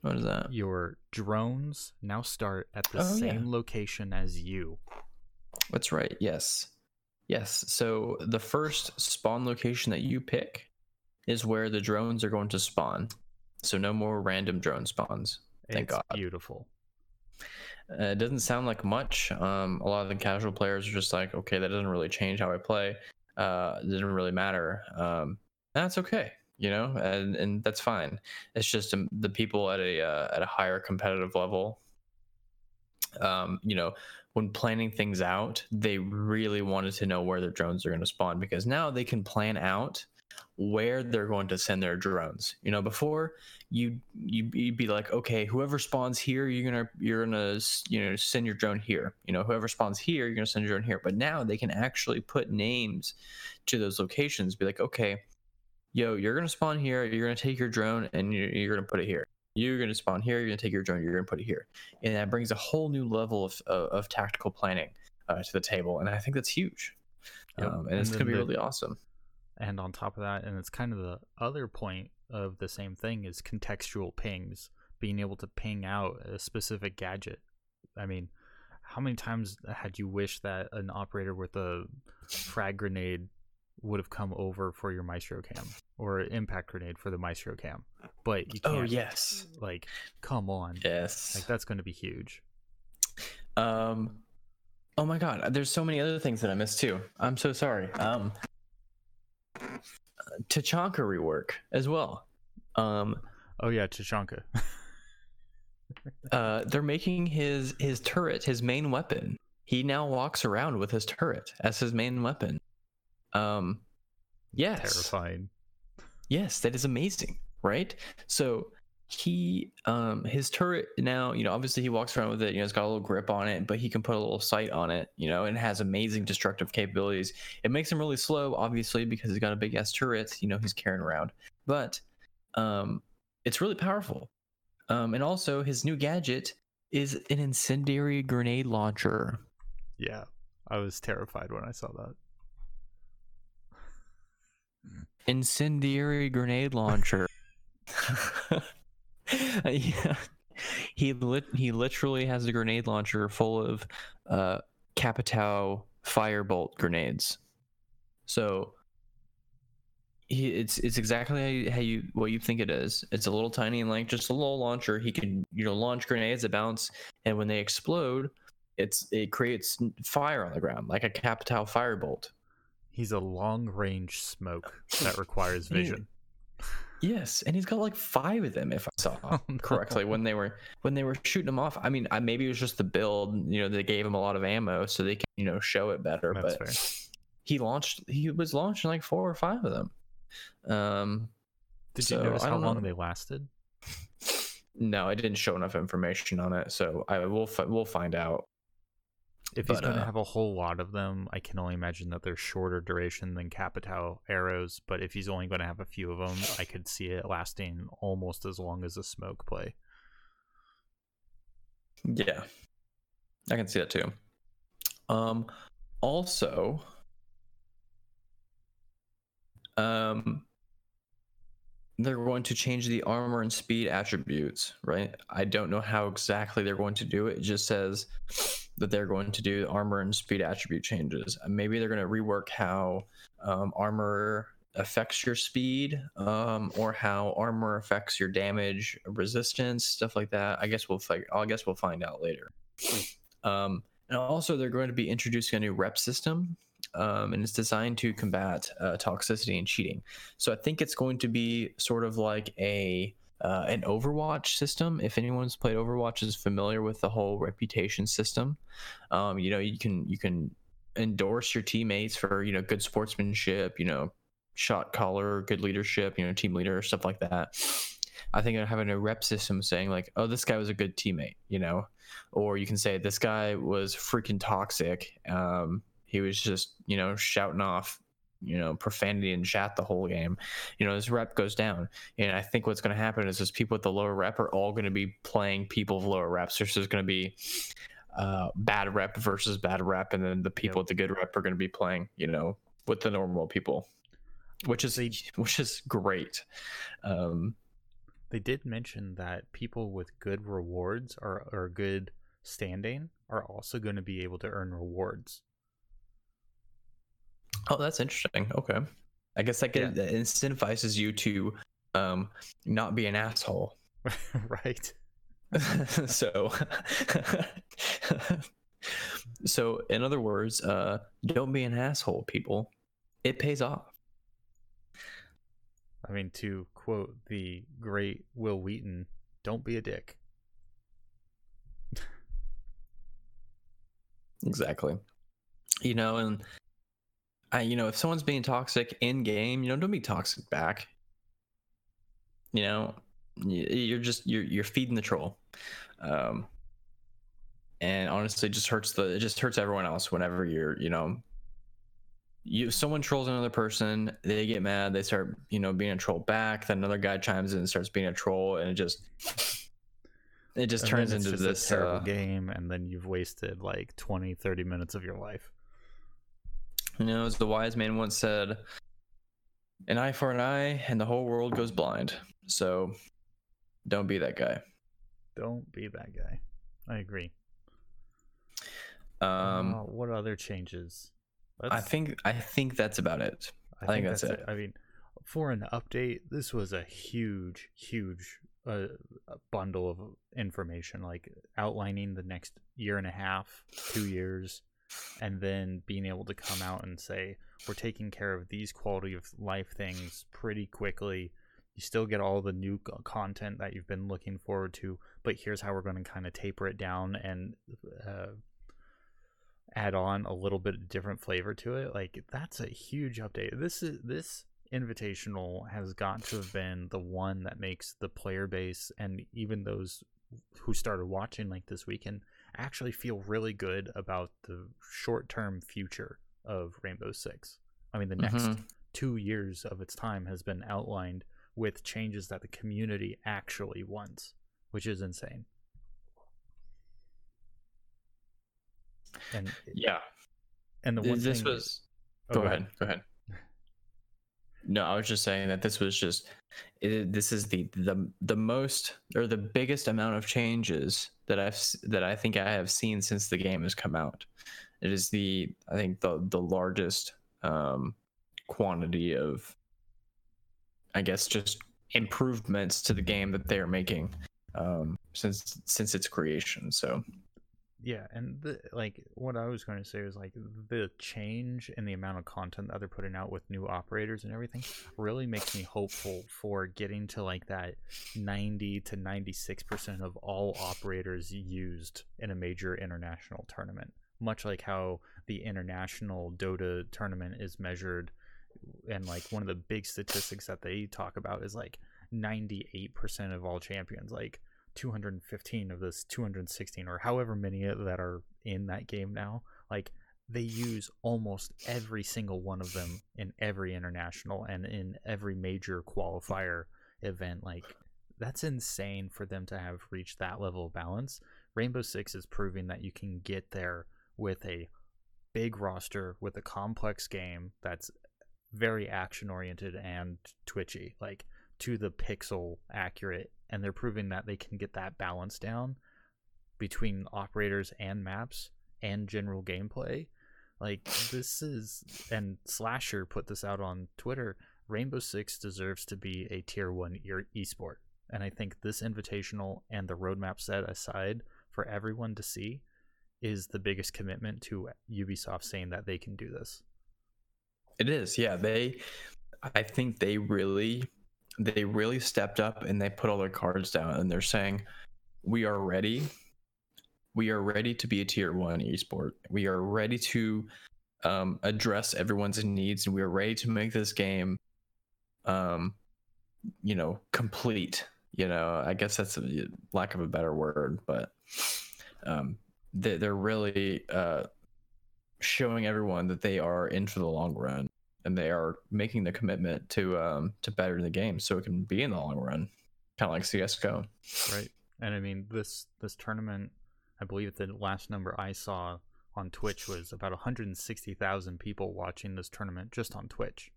Speaker 2: what is that?
Speaker 1: Your drones now start at the
Speaker 2: Oh, yeah.
Speaker 1: same location as you.
Speaker 2: That's right. Yes. Yes. So the first spawn location that you pick is where the drones are going to spawn. So no more random drone spawns. Thank
Speaker 1: it's
Speaker 2: God.
Speaker 1: beautiful.
Speaker 2: Uh, it doesn't sound like much. Um, a lot of the casual players are just like, okay, that doesn't really change how I play. Uh, it doesn't really matter. Um, that's okay, you know, and and that's fine. It's just um, the people at a uh, at a higher competitive level. Um, you know, when planning things out, they really wanted to know where their drones are going to spawn because now they can plan out where they're going to send their drones. You know, before you you you'd be like, okay, whoever spawns here, you're gonna you're gonna you know send your drone here. You know, whoever spawns here, you're gonna send your drone here. But now they can actually put names to those locations. Be like, okay, yo, you're gonna spawn here. You're gonna take your drone and you're, you're gonna put it here. You're gonna spawn here. You're gonna take your drone. You're gonna put it here, and that brings a whole new level of of, of tactical planning uh, to the table. And I think that's huge.
Speaker 1: Yep.
Speaker 2: Um, and,
Speaker 1: And
Speaker 2: it's gonna be
Speaker 1: the-
Speaker 2: really awesome.
Speaker 1: And on top of that, and it's kind of the other point of the same thing is contextual pings, being able to ping out a specific gadget. I mean, how many times had you wished that an operator with a frag grenade would have come over for your maestro cam or impact grenade for the maestro cam? But you can't.
Speaker 2: Oh yes,
Speaker 1: Like, come on.
Speaker 2: yes.
Speaker 1: Like that's going to be huge.
Speaker 2: Um, oh my god, there's so many other things that I missed too. I'm so sorry. Um, Tachanka rework as well. Um,
Speaker 1: Oh yeah, Chichanka.
Speaker 2: uh, they're making his his turret his main weapon. He now walks around with his turret as his main weapon. Um, yes,
Speaker 1: Terrifying.
Speaker 2: Yes, that is amazing, right? So he um his turret now, you know, obviously he walks around with it, you know, it's got a little grip on it, but he can put a little sight on it, you know, and has amazing destructive capabilities. It makes him really slow, obviously, because he's got a big ass turret, you know, he's carrying around. But um it's really powerful. Um and also his new gadget is an incendiary grenade launcher.
Speaker 1: Yeah, I was terrified when I saw that.
Speaker 2: incendiary grenade launcher. <laughs> <laughs> <laughs> yeah. He lit he literally has a grenade launcher full of uh Capitao firebolt grenades. So he, it's it's exactly how you, how you what you think it is. It's a little tiny and like just a little launcher. He can you know launch grenades that bounce, and when they explode, it's it creates fire on the ground like a Capitao firebolt.
Speaker 1: He's a long range smoke that requires <laughs> vision.
Speaker 2: Yes, and he's got like five of them, if I saw <laughs>
Speaker 1: Oh, no.
Speaker 2: correctly when they were when they were shooting him off. I mean, I, maybe it was just the build. You know, they gave him a lot of ammo so they can you know show it better.
Speaker 1: That's
Speaker 2: but
Speaker 1: fair.
Speaker 2: he launched. He was launching like four or five of them. Um,
Speaker 1: Did
Speaker 2: so,
Speaker 1: you notice how long
Speaker 2: know.
Speaker 1: they lasted? <laughs>
Speaker 2: no, I didn't show enough information on it, so I will fi- we'll find out.
Speaker 1: If he's
Speaker 2: But,
Speaker 1: going to
Speaker 2: uh,
Speaker 1: have a whole lot of them, I can only imagine that they're shorter duration than Capitao arrows. But if he's only going to have a few of them, I could see it lasting almost as long as a smoke play.
Speaker 2: Yeah, I can see that too. Um, also, um, they're going to change the armor and speed attributes, right? I don't know how exactly they're going to do it. It just says that they're going to do armor and speed attribute changes. Uh, Maybe they're going to rework how um, armor affects your speed um, or how armor affects your damage resistance stuff like that i guess we'll i guess we'll find out later um, and also they're going to be introducing a new rep system um, and it's designed to combat uh, toxicity and cheating so i think it's going to be sort of like a uh, an overwatch system if anyone's played overwatch is familiar with the whole reputation system um, you know you can you can endorse your teammates for you know good sportsmanship you know shot caller, good leadership, you know, team leader, stuff like that. I think having a rep system saying like, oh, this guy was a good teammate, you know, or you can say this guy was freaking toxic. Um, he was just, you know, shouting off you know profanity and chat the whole game. You know his rep goes down. And i think what's going to happen is those people with the lower rep are all going to be playing people with lower reps. So there's going to be uh, bad rep versus bad rep and then the people yep. with the good rep are going to be playing you know with the normal people which is a, <laughs> which is great. Um,
Speaker 1: they did mention that people with good rewards or, or good standing are also going to be able to earn rewards
Speaker 2: Oh, that's interesting. Okay. I guess that, yeah. that incentivizes you to um, not be an asshole. <laughs> <laughs>
Speaker 1: right.
Speaker 2: so, <laughs> so in other words, uh, don't be an asshole, people. It pays off.
Speaker 1: I mean, to quote the great Wil Wheaton, don't be a dick.
Speaker 2: exactly. You know, and I, you know, if someone's being toxic in game, you know, don't be toxic back. You know, you're just you're you're feeding the troll, um, and honestly, it just hurts the it just hurts everyone else whenever you're you know. You someone trolls another person, they get mad, they start you know being a troll back. Then another guy chimes in and starts being a troll, and it just it just and turns into just this
Speaker 1: terrible uh, game, and then you've wasted like 20, 30 minutes of your life.
Speaker 2: You know, as the wise man once said, an eye for an eye and the whole world goes blind. So don't be that guy.
Speaker 1: Don't be that guy. I agree. Um, uh, what other changes?
Speaker 2: That's, I think I think that's about it. I, I think, think, that's, that's it. it.
Speaker 1: I mean, for an update, this was a huge, huge uh, bundle of information, like outlining the next year and a half, two years, and then being able to come out and say we're taking care of these quality of life things pretty quickly. You still get all the new content that you've been looking forward to but here's how we're going to kind of taper it down and uh, add on a little bit of different flavor to it. Like that's a huge update. This is this invitational has got to have been the one that makes the player base and even those who started watching like this weekend actually feel really good about the short term future of Rainbow Six. I mean, the next mm-hmm. two years of its time has been outlined with changes that the community actually wants, which is insane.
Speaker 2: And yeah,
Speaker 1: and the one
Speaker 2: this thing, was. Oh, go, go ahead. ahead. Go ahead. <laughs> No, I was just saying that this was just it, this is the the the most or the biggest amount of changes that I've that I think I have seen since the game has come out. It is the I think the the largest um, quantity of I guess just improvements to the game that they are making um, since since its creation. So
Speaker 1: yeah and the, like what i was going to say was like the change in the amount of content that they're putting out with new operators and everything really makes me hopeful for getting to like that 90 to 96% of all operators used in a major international tournament much like how the international dota tournament is measured and like one of the big statistics that they talk about is like 98% of all champions. Like 215 of this 216 or however many that are in that game now like they use almost every single one of them in every international and in every major qualifier event like that's insane for them to have reached that level of balance. Rainbow six is proving that you can get there with a big roster with a complex game that's very action oriented and twitchy like to the pixel accurate and they're proving that they can get that balance down between operators and maps and general gameplay. Like this is and Slasher put this out on Twitter. Rainbow Six deserves to be a tier one e- esport, and I think this invitational and the roadmap set aside for everyone to see is the biggest commitment to Ubisoft saying that they can do this.
Speaker 2: It is, yeah. They, I think they really they really stepped up and they put all their cards down and they're saying, we are ready. We are ready to be a tier one esport. We are ready to um, address everyone's needs and we are ready to make this game, um, you know, complete. You know, I guess that's a lack of a better word, but um, they, they're really uh, showing everyone that they are in for the long run and they are making the commitment to um to better the game so it can be in the long run, kind of like CS:GO.
Speaker 1: Right. And I mean this this tournament, I believe the last number I saw on Twitch was about 160,000 people watching this tournament just on Twitch.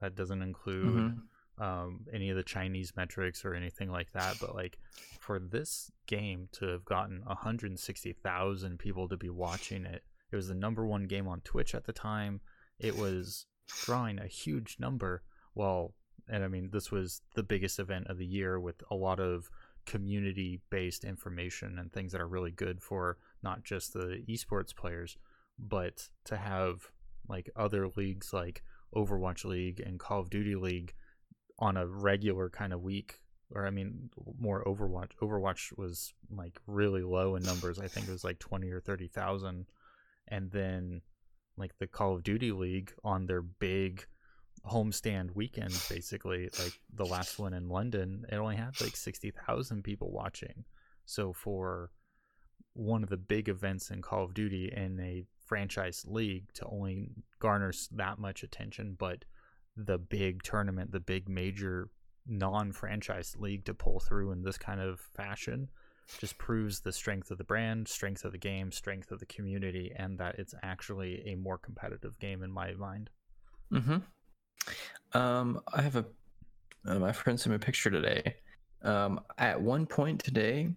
Speaker 1: That doesn't include
Speaker 2: Mhm.
Speaker 1: um, any of the Chinese metrics or anything like that. But like for this game to have gotten 160,000 people to be watching it, it was the number one game on Twitch at the time. It was drawing a huge number. Well, and I mean, this was the biggest event of the year with a lot of community based information and things that are really good for not just the esports players, but to have like other leagues like Overwatch League and Call of Duty League on a regular kind of week or I mean more Overwatch Overwatch was like really low in numbers. I think it was like 20 or 30,000 and then like the Call of Duty League on their big homestand weekend <laughs> basically like the last one in London it only had like 60,000 people watching. So for one of the big events in Call of Duty in a franchise league to only garner that much attention, but the big tournament, the big major non-franchise league to pull through in this kind of fashion just proves the strength of the brand, strength of the game, strength of the community, and that it's actually a more competitive game in my mind.
Speaker 2: Mm-hmm. Um, I have a uh, my friend sent me a picture today. Um, at one point today,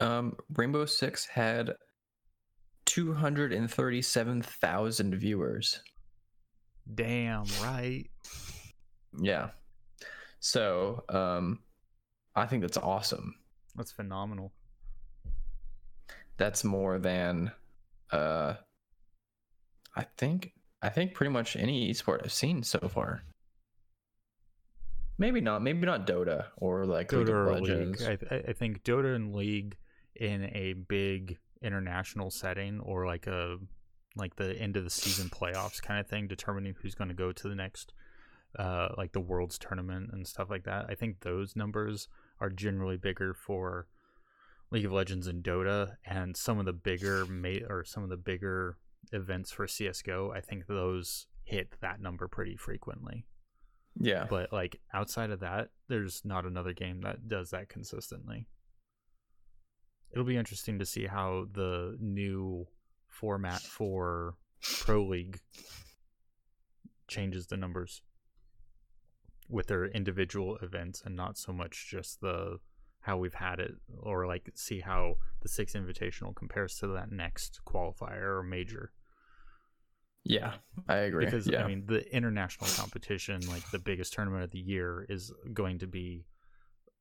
Speaker 2: um, Rainbow Six had two hundred and thirty-seven thousand viewers.
Speaker 1: Damn right.
Speaker 2: Yeah. So, um, I think that's awesome.
Speaker 1: That's phenomenal.
Speaker 2: That's more than, uh, I think I think pretty much any esport I've seen so far. Maybe not. Maybe not Dota or like League
Speaker 1: Dota
Speaker 2: of
Speaker 1: or League.
Speaker 2: Legends.
Speaker 1: I, I- I think Dota and League in a big international setting or like a like the end of the season playoffs kind of thing, determining who's going to go to the next uh like the world's tournament and stuff like that. I think those numbers are generally bigger for League of Legends and Dota and some of the bigger ma- or some of the bigger events for CS:GO. I think those hit that number pretty frequently
Speaker 2: Yeah.
Speaker 1: but like outside of that there's not another game that does that consistently it'll be interesting to see how the new format for pro league changes the numbers with their individual events and not so much just the how we've had it or like see how the six invitational compares to that next qualifier or major
Speaker 2: Yeah, I agree.
Speaker 1: because
Speaker 2: yeah.
Speaker 1: I mean the international competition, like the biggest tournament of the year, is going to be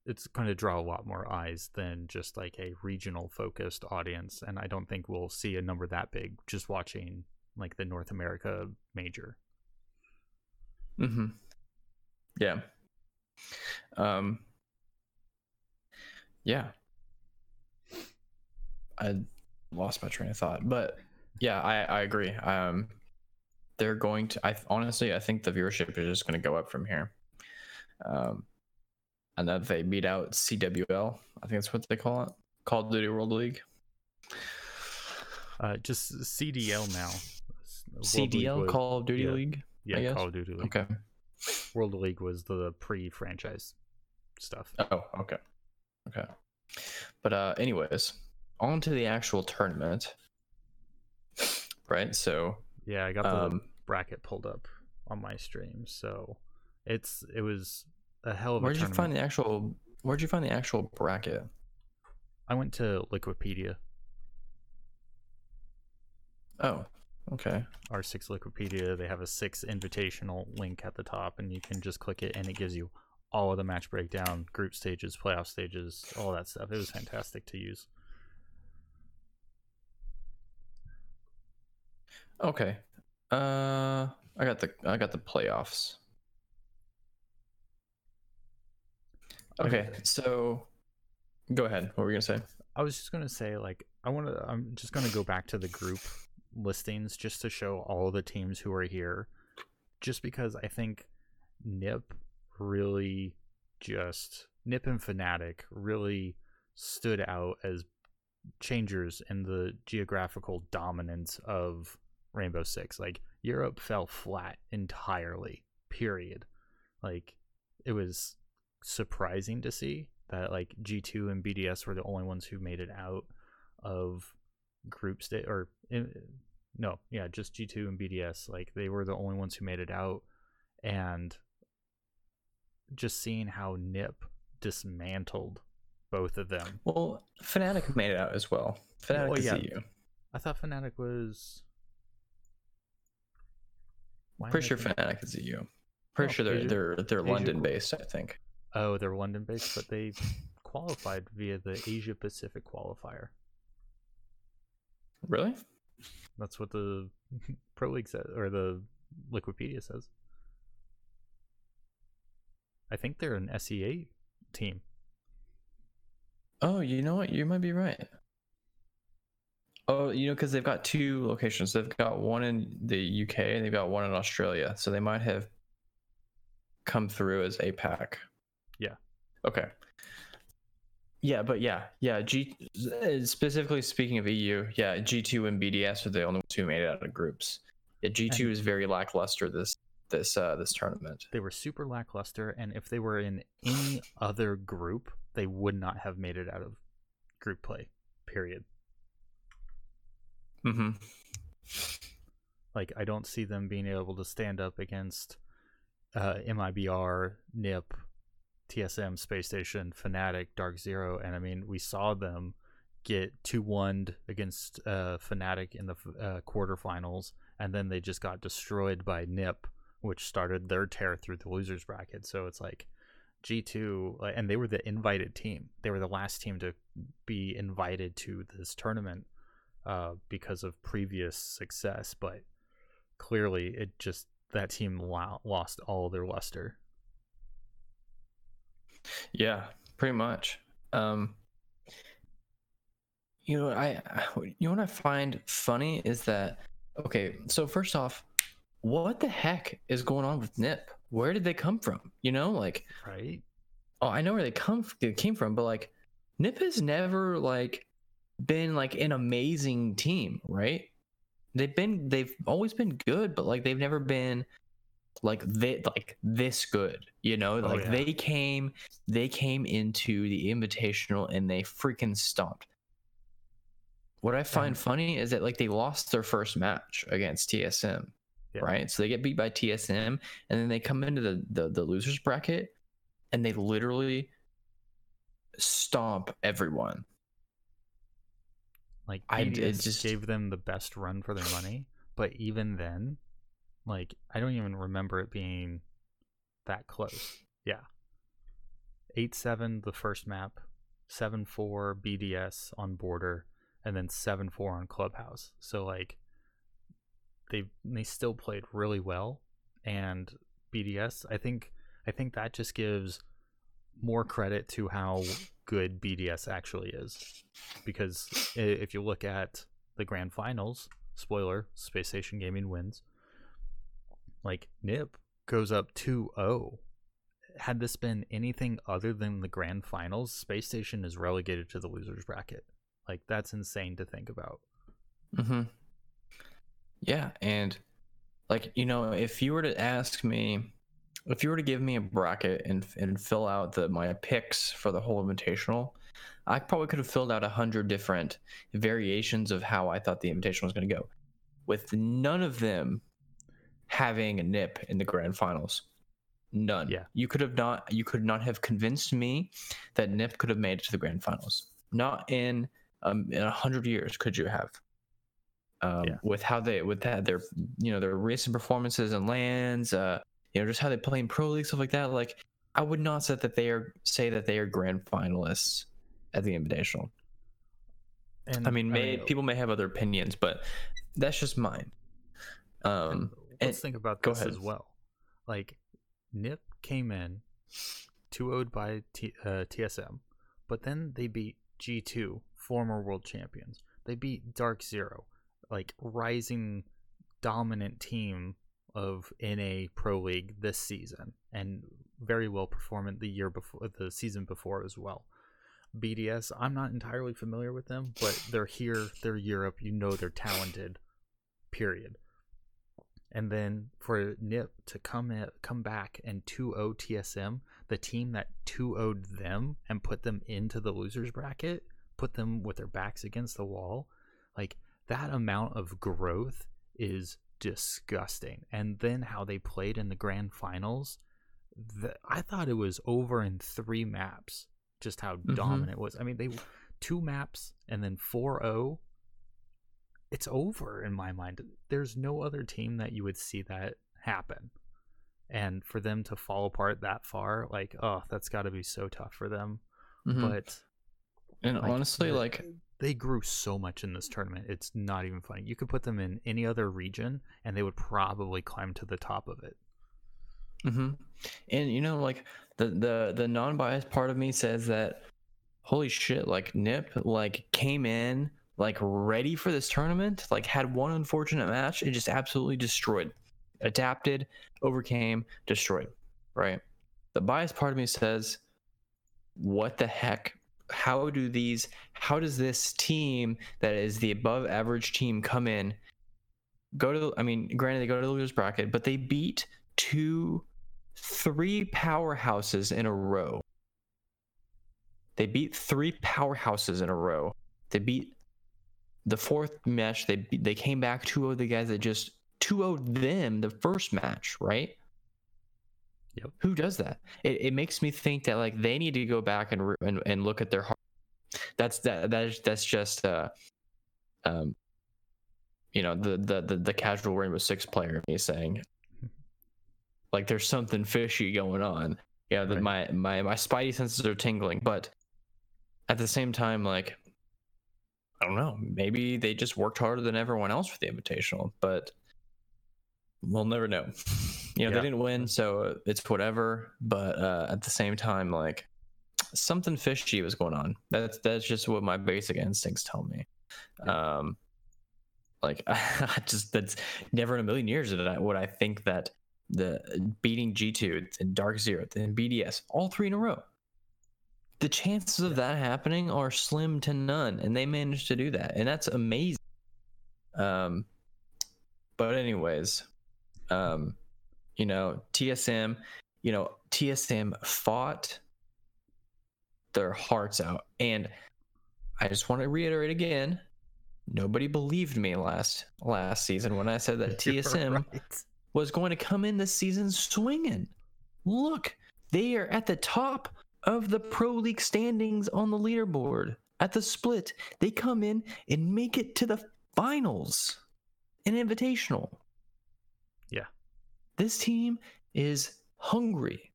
Speaker 1: it's going to draw a lot more eyes than just like a regional focused audience, and I don't think we'll see a number that big just watching like the North America major.
Speaker 2: Mm-hmm. Yeah. Um. Yeah. I lost my train of thought, but yeah, I I agree. Um, they're going to. I honestly, I think the viewership is just going to go up from here. Um, and that they beat out CWL. I think that's what they call it. Call of Duty World League.
Speaker 1: Uh, just CDL now. World
Speaker 2: CDL Call of Duty
Speaker 1: yeah.
Speaker 2: League.
Speaker 1: yeah. Call of Duty League.
Speaker 2: Okay.
Speaker 1: World League was the pre-franchise stuff.
Speaker 2: Oh, okay. Okay. But uh anyways, on to the actual tournament. Right? So
Speaker 1: Yeah, I got the
Speaker 2: um
Speaker 1: bracket pulled up on my stream, so it's it was a hell of a
Speaker 2: where'd you find the actual where'd you find the actual bracket?
Speaker 1: I went to Liquipedia,
Speaker 2: Oh, okay.
Speaker 1: our six Liquipedia. They have a six invitational link at the top, and you can just click it, and it gives you all of the match breakdown, group stages, playoff stages, all that stuff. It was fantastic to use.
Speaker 2: Okay. Uh I got the I got the playoffs. Okay, so go ahead. What were you gonna say?
Speaker 1: I was just gonna say, like, I want to. I'm just gonna go back to the group listings just to show all the teams who are here, just because I think Nip really just Nip and Fnatic really stood out as changers in the geographical dominance of Rainbow Six. Like, Europe fell flat entirely. Period. Like it was surprising to see that like G2 and BDS were the only ones who made it out of group state or in, no, yeah, just G2 and BDS. Like they were the only ones who made it out and just seeing how Nip dismantled both of them.
Speaker 2: Well, Fnatic made it out as well. Fnatic
Speaker 1: Well,
Speaker 2: is
Speaker 1: yeah.
Speaker 2: EU.
Speaker 1: I thought Fnatic was. Why oh,
Speaker 2: Pretty sure Fnatic is EU. Pretty
Speaker 1: Oh,
Speaker 2: sure they're
Speaker 1: Asia-
Speaker 2: they're they're
Speaker 1: Asia-
Speaker 2: London based. I think.
Speaker 1: Oh, they're London based, but they qualified via the Asia Pacific qualifier.
Speaker 2: Really?
Speaker 1: That's what the <laughs> Pro League says, or the Liquipedia says. I think they're an SEA team.
Speaker 2: Oh, you know what? You might be right. Oh, you know, because they've got two locations. They've got one in the UK and they've got one in Australia. So they might have come through as APAC.
Speaker 1: Yeah.
Speaker 2: Okay. Yeah, but yeah, yeah. G specifically speaking of EU, yeah, G two and BDS are the only ones who made it out of groups. Yeah, G two is very lackluster this this uh this tournament.
Speaker 1: They were super lackluster, and if they were in any <sighs> other group, they would not have made it out of group play. Period.
Speaker 2: Mm-hmm.
Speaker 1: Like I don't see them being able to stand up against uh, MIBR, NIP, TSM, Space Station, Fnatic, Dark Zero, and I mean we saw them get two one against uh, Fnatic in the uh, quarterfinals, and then they just got destroyed by NIP, which started their tear through the losers bracket. So it's like G two, and they were the invited team. They were the last team to be invited to this tournament uh, because of previous success, but clearly it just that team lo- lost all their luster.
Speaker 2: Yeah, pretty much. Um, you know, I you know what I find funny is that okay. So first off, what the heck is going on with Nip? Where did they come from? You know, like
Speaker 1: Right?
Speaker 2: oh, I know where they come they came from, but like Nip has never like been like an amazing team, right? They've been they've always been good, but like they've never been like they like this good, you know?
Speaker 1: Oh,
Speaker 2: like
Speaker 1: yeah.
Speaker 2: they came they came into the invitational and they freaking stomped. What I find funny is that like they lost their first match against TSM,
Speaker 1: Yeah.
Speaker 2: right? So they get beat by TSM, and then they come into the, the the losers bracket, and they literally stomp everyone.
Speaker 1: Like
Speaker 2: I- just-
Speaker 1: gave them the best run for their money, but even then, like I don't even remember it being that close. Yeah. 8-7 the first map, 7-4 BDS on border, and then 7-4 on Clubhouse. So like they they still played really well and BDS, I think I think that just gives more credit to how good BDS actually is because if you look at the grand finals, spoiler, Space Station Gaming wins. Like Nip goes up 2-0. Had this been anything other than the grand finals, Space Station is relegated to the losers bracket. Like that's insane to think about.
Speaker 2: Mm-hmm. Yeah, and like you know, if you were to ask me, if you were to give me a bracket and and fill out the my picks for the whole invitational, I probably could have filled out a hundred different variations of how I thought the invitational was going to go, with none of them having a nip in the grand finals. None.
Speaker 1: Yeah.
Speaker 2: You could have not. You could not have convinced me that Nip could have made it to the grand finals. Not in um in a hundred years could you have. Um,
Speaker 1: Yeah.
Speaker 2: with how they with that their you know their recent performances and lands, uh, you know just how they play in pro league stuff like that. Like I would not say that they are say that they are grand finalists at the invitational.
Speaker 1: And
Speaker 2: I mean, may, people may have other opinions, but that's just mine. Um,
Speaker 1: And
Speaker 2: and-
Speaker 1: let's think about this
Speaker 2: ahead.
Speaker 1: as well. Like, Nip came in 2 0'd by T- uh, TSM, but then they beat G2, former world champions. They beat Dark Zero, like, rising dominant team of NA Pro League this season, and very well performant the year before, the season before as well. BDS, I'm not entirely familiar with them, but they're here, they're Europe, you know they're talented, period And then for Nip to come at, come back and 2-0 TSM, the team that 2-0'd them and put them into the losers bracket, put them with their backs against the wall, like that amount of growth is disgusting. And then how they played in the grand finals, the, I thought it was over in three maps. Just how
Speaker 2: Mhm.
Speaker 1: dominant it was. I mean, they two maps and then 4-0. It's over in my mind. There's no other team that you would see that happen. And for them to fall apart that far, like, oh, that's got to be so tough for them.
Speaker 2: Mhm.
Speaker 1: But
Speaker 2: and
Speaker 1: like,
Speaker 2: honestly, like
Speaker 1: they grew so much in this tournament. It's not even funny. You could put them in any other region and they would probably climb to the top of it.
Speaker 2: hmm And you know, like the the the non-biased part of me says that, holy shit, like Nip like came in like ready for this tournament, like had one unfortunate match and just absolutely destroyed, adapted, overcame, destroyed. Right. The biased part of me says, what the heck? How do these? How does this team that is the above average team come in? Go to, I mean, granted they go to the losers bracket, but they beat two, three powerhouses in a row. They beat three powerhouses in a row. They beat the fourth match. They they came back 2-0 the guys that just 2-0'd them the first match, right?
Speaker 1: Yep.
Speaker 2: Who does that? It, it makes me think that like they need to go back and and, and look at their heart. That's that that is that's just uh um you know the the the, the casual Rainbow Six player me saying <laughs> like there's something fishy going on. Yeah, that
Speaker 1: Right.
Speaker 2: my my my spidey senses are tingling, but at the same time, like I don't know, maybe they just worked harder than everyone else for the invitational, but we'll never know. <laughs> You know,
Speaker 1: Yeah.
Speaker 2: they didn't win, so it's whatever. But uh, at the same time, like something fishy was going on. That's that's just what my basic instincts tell me. Um, like <laughs> I just that's never in a million years did I would I think that the beating G2 and Dark Zero and BDS all three in a row. The chances of that happening are slim to none, and they managed to do that, and that's amazing. Um, but anyways, um, you know TSM, you know TSM fought their hearts out, and I just want to reiterate again, nobody believed me last last season when I said that <laughs> TSM
Speaker 1: right.
Speaker 2: was going to come in this season swinging. Look, they are at the top of the Pro League standings on the leaderboard. At the split, they come in and make it to the finals, an invitational. This team is hungry.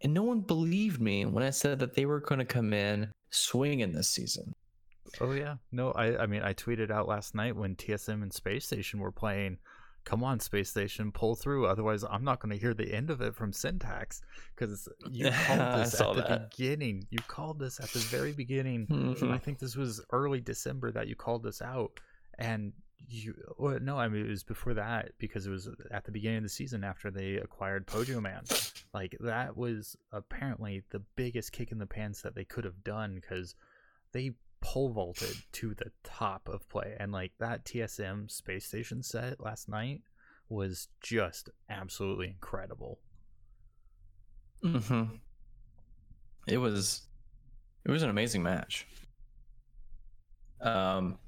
Speaker 2: And no one believed me when I said that they were going to come in swinging this season.
Speaker 1: Oh yeah. No, I I mean I tweeted out last night when TSM and Space Station were playing. Come on, Space Station, pull through. Otherwise, I'm not going to hear the end of it from Syntax because you <laughs> called this at the
Speaker 2: that.
Speaker 1: beginning. You called this at the very beginning. <laughs>
Speaker 2: Mhm.
Speaker 1: I think this was early December that you called this out, and you. Well, no, I mean it was before that because it was at the beginning of the season after they acquired Pojo Man. Like that was apparently the biggest kick in the pants that they could have done because they pole vaulted to the top of play, and like that TSM space station set last night was just absolutely incredible.
Speaker 2: hmm It was it was an amazing match. Um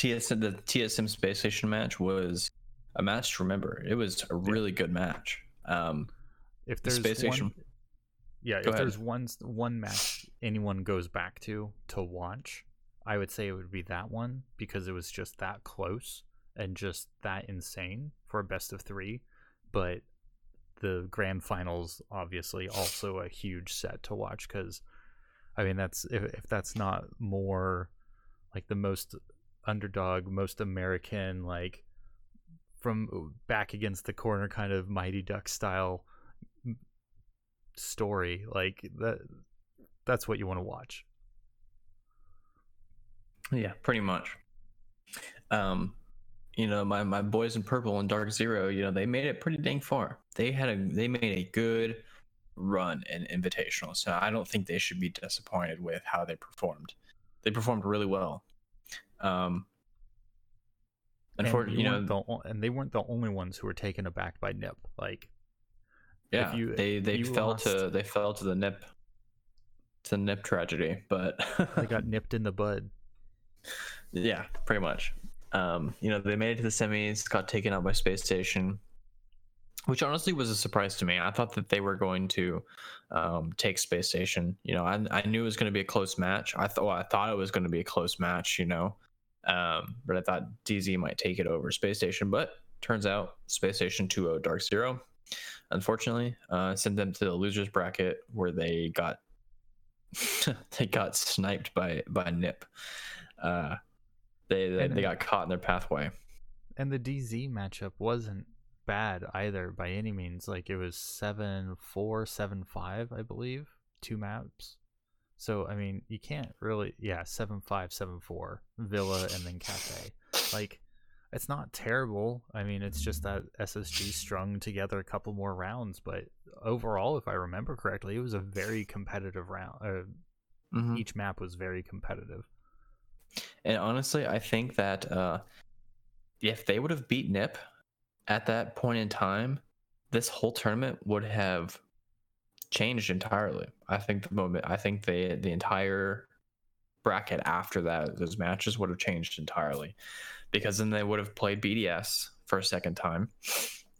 Speaker 2: TSM the TSM space station match was a match to remember. It was a really good match. Um
Speaker 1: If
Speaker 2: The
Speaker 1: there's
Speaker 2: space
Speaker 1: one,
Speaker 2: station.
Speaker 1: yeah, if
Speaker 2: ahead.
Speaker 1: there's one one match anyone goes back to to watch, I would say it would be that one because it was just that close and just that insane for a best of three. But the grand finals obviously also a huge set to watch because I mean that's if, if that's not more like the most underdog, most American like from back against the corner kind of Mighty Duck style story like that that's what you want to watch
Speaker 2: yeah, pretty much. Um you know, my, my boys in purple and dark zero, you know, they made it pretty dang far. They had a they made a good run in invitational. So I don't think they should be disappointed with how they performed. They performed really well. Um Unfortunately, you know,
Speaker 1: the, and they weren't the only ones who were taken aback by Nip. Like,
Speaker 2: yeah,
Speaker 1: you-
Speaker 2: they they fell
Speaker 1: lost-
Speaker 2: to they fell to the nip, to the nip tragedy. But <laughs>
Speaker 1: they got nipped in the bud.
Speaker 2: yeah, pretty much. Um, you know, they made it to the semis, got taken out by Space Station, which honestly was a surprise to me. I thought that they were going to um, take Space Station. You know, I, I knew it was going to be a close match. I thought well, I thought it was going to be a close match. You know, um, but I thought DZ might take it over Space Station. But turns out Space Station 2-0 Dark Zero. Unfortunately, uh, sent them to the losers bracket where they got <laughs> they got sniped by by Nip. Uh, they they,
Speaker 1: And-
Speaker 2: they got caught in their pathway.
Speaker 1: And the DZ matchup wasn't bad either by any means. Like it was 7 4, 7 5, I believe, two maps. So, I mean, you can't really, yeah, 7 5, 7 4, Villa and then Cafe. Like, it's not terrible. I mean, it's just that SSG strung together a couple more rounds. But overall, if I remember correctly, it was a very competitive round. Uh,
Speaker 2: Mhm.
Speaker 1: Each map was very competitive.
Speaker 2: And honestly, I think that uh, if they would have beat Nip at that point in time, this whole tournament would have changed entirely. I think the moment I think the the entire bracket after that, those matches would have changed entirely, because then they would have played BDS for a second time,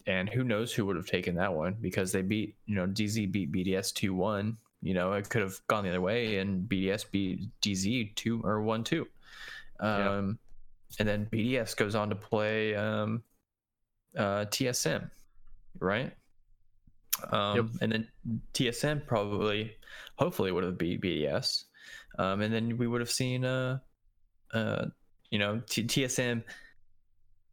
Speaker 2: and who knows who would have taken that one because they beat you know DZ beat BDS two one. You know it could have gone the other way, and BDS beat DZ two or one two.
Speaker 1: Yeah.
Speaker 2: Um, and then BDS goes on to play um, uh, TSM, right? Um,
Speaker 1: Yep.
Speaker 2: And then TSM probably, hopefully, would have beat BDS, um, and then we would have seen, uh, uh, you know, T- TSM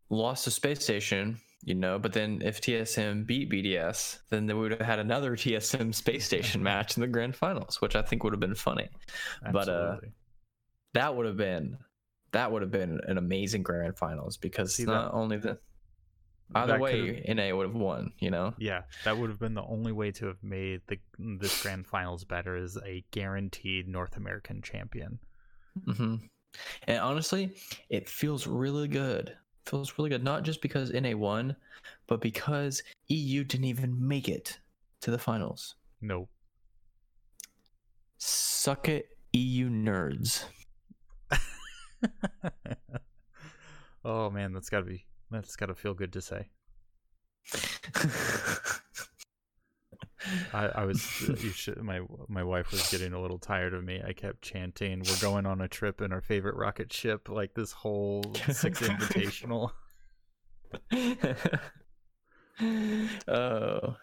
Speaker 2: lost to Space Station. You know, but then if TSM beat BDS, then they would have had another TSM Space Station <laughs> match in the grand finals, which I think would have been funny But, uh, that would have been that would have been an amazing grand finals because
Speaker 1: See,
Speaker 2: not
Speaker 1: that-
Speaker 2: only the either way NA would have won, you know.
Speaker 1: Yeah, that would have been the only way to have made the this grand finals better is a guaranteed North American champion.
Speaker 2: hmm And honestly, it feels really good. Feels really good, not just because NA won, but because EU didn't even make it to the finals.
Speaker 1: Nope.
Speaker 2: Suck it, EU nerds. <laughs>
Speaker 1: oh man, that's gotta be that's gotta feel good to say. I, I was you <laughs> should my my wife was getting a little tired of me. I kept chanting, "We're going on a trip in our favorite rocket ship." Like this whole six <laughs> invitational.
Speaker 2: oh,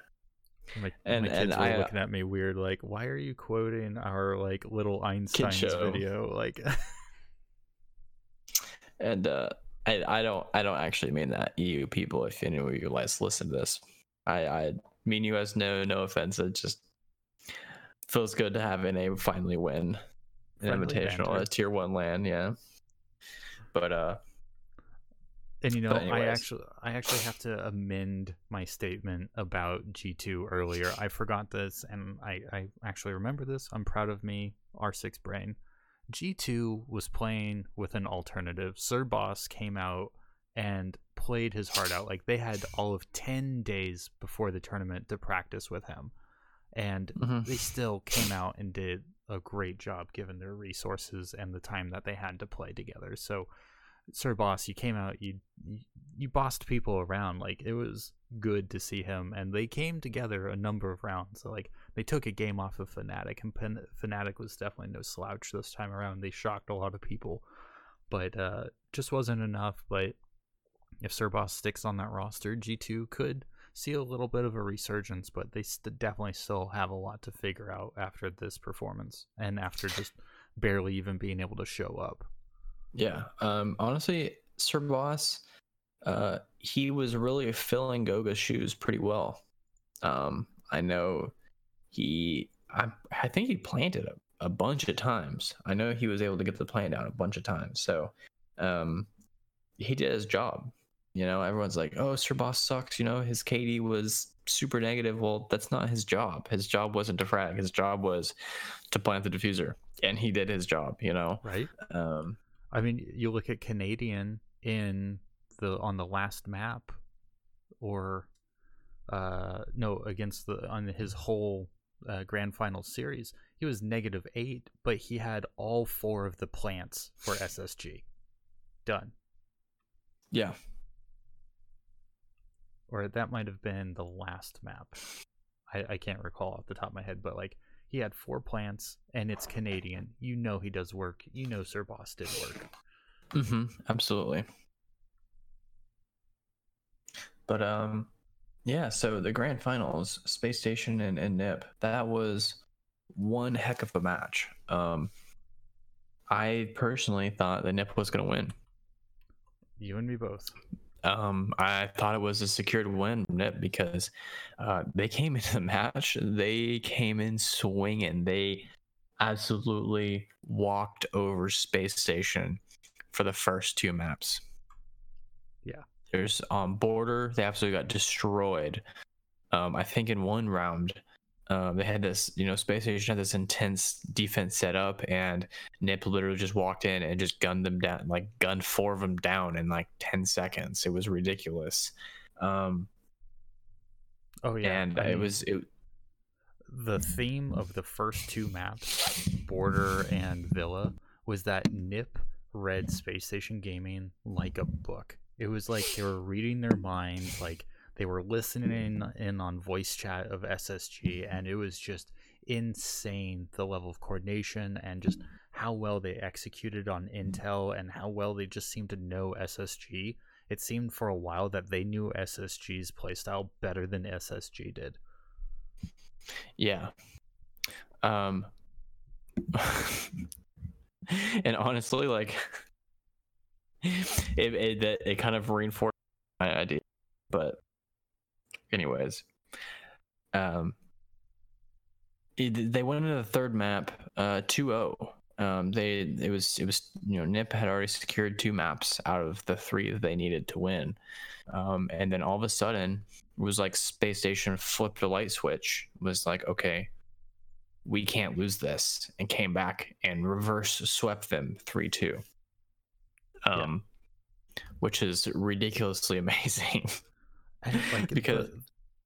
Speaker 1: My,
Speaker 2: And-
Speaker 1: my kids
Speaker 2: and
Speaker 1: were
Speaker 2: I, uh,
Speaker 1: looking at me weird, like, "Why are you quoting our like little Einstein's video?" Like, <laughs>
Speaker 2: and uh, I I don't I don't actually mean that EU people. If any of you guys listen to this, I I mean you as no no offense. It just feels good to have NA finally win an
Speaker 1: Friendly
Speaker 2: invitational
Speaker 1: banter.
Speaker 2: at tier one LAN. Yeah, but uh,
Speaker 1: And you know, I actually I actually have to amend my statement about G2 earlier. I forgot this and I, I actually remember this. I'm proud of me, R6 brain. G2 was playing with an alternative. Sir Boss came out and played his heart out. Like they had all of 10 days before the tournament to practice with him. And
Speaker 2: mhm.
Speaker 1: they still came out and did a great job given their resources and the time that they had to play together. So, Sir Boss, you came out, you you- bossed people around. Like it was good to see him, and they came together a number of rounds. So, like they took a game off of Fnatic, and Pen- Fnatic was definitely no slouch this time around. They shocked a lot of people, but uh, just wasn't enough. But if Sir Boss sticks on that roster, G two could see a little bit of a resurgence, but they st- definitely still have a lot to figure out after this performance and after just barely even being able to show up.
Speaker 2: Yeah. Um honestly, Sir Boss, uh he was really filling Goga's shoes pretty well. Um I know he I I think he planted a, a bunch of times. I know he was able to get the plant down a bunch of times. So um he did his job. You know, everyone's like, "Oh, Sir Boss sucks." You know, his KD was super negative. Well, that's not his job. His job wasn't to frag. His job was to plant the defuser, and he did his job. You know,
Speaker 1: Right?
Speaker 2: um,
Speaker 1: I mean, you look at Canadian in the on the last map, or uh, no, against the on his whole uh, grand final series, he was negative eight, but he had all four of the plants for SSG done.
Speaker 2: Yeah.
Speaker 1: Or that might have been the last map. I, I can't recall off the top of my head, but like he had four plants and it's Canadian. You know he does work. You know Sir Boss did work.
Speaker 2: Mm-hmm. Absolutely. But um yeah, so the grand finals, Space Station and, and Nip, that was one heck of a match. Um I personally thought that Nip was gonna win.
Speaker 1: You and me both.
Speaker 2: Um, I thought it was a secured win Nip because uh, they came into the match. They came in swinging. They absolutely walked over Space Station for the first two maps.
Speaker 1: Yeah.
Speaker 2: There's um border. They absolutely got destroyed. Um, I think in one round, um, they had this, you know, Space Station had this intense defense set up, and Nip literally just walked in and just gunned them down, like gunned four of them down in like ten seconds. It was ridiculous. Um,
Speaker 1: oh yeah,
Speaker 2: and I it mean, was it.
Speaker 1: The theme of the first two maps, Border and Villa, was that Nip read Space Station Gaming like a book. It was like they were reading their minds, like they were listening mm-hmm. in on voice chat of SSG, mm-hmm. and it was just insane the level of coordination and just how well they executed on mm-hmm. intel and how well they just seemed to know SSG. It seemed for a while that they knew SSG's playstyle better than SSG did.
Speaker 2: Yeah. Um <laughs> and honestly like <laughs> it it, it kind of reinforced my idea but anyways. Um it, they went into the third map uh 2-0 um they it was it was you know nip had already secured two maps out of the three that they needed to win. Um and then all of a sudden it was like space station flipped a light switch was like okay we can't lose this and came back and reverse swept them 3-2 um yeah. which is ridiculously <laughs> amazing
Speaker 1: like because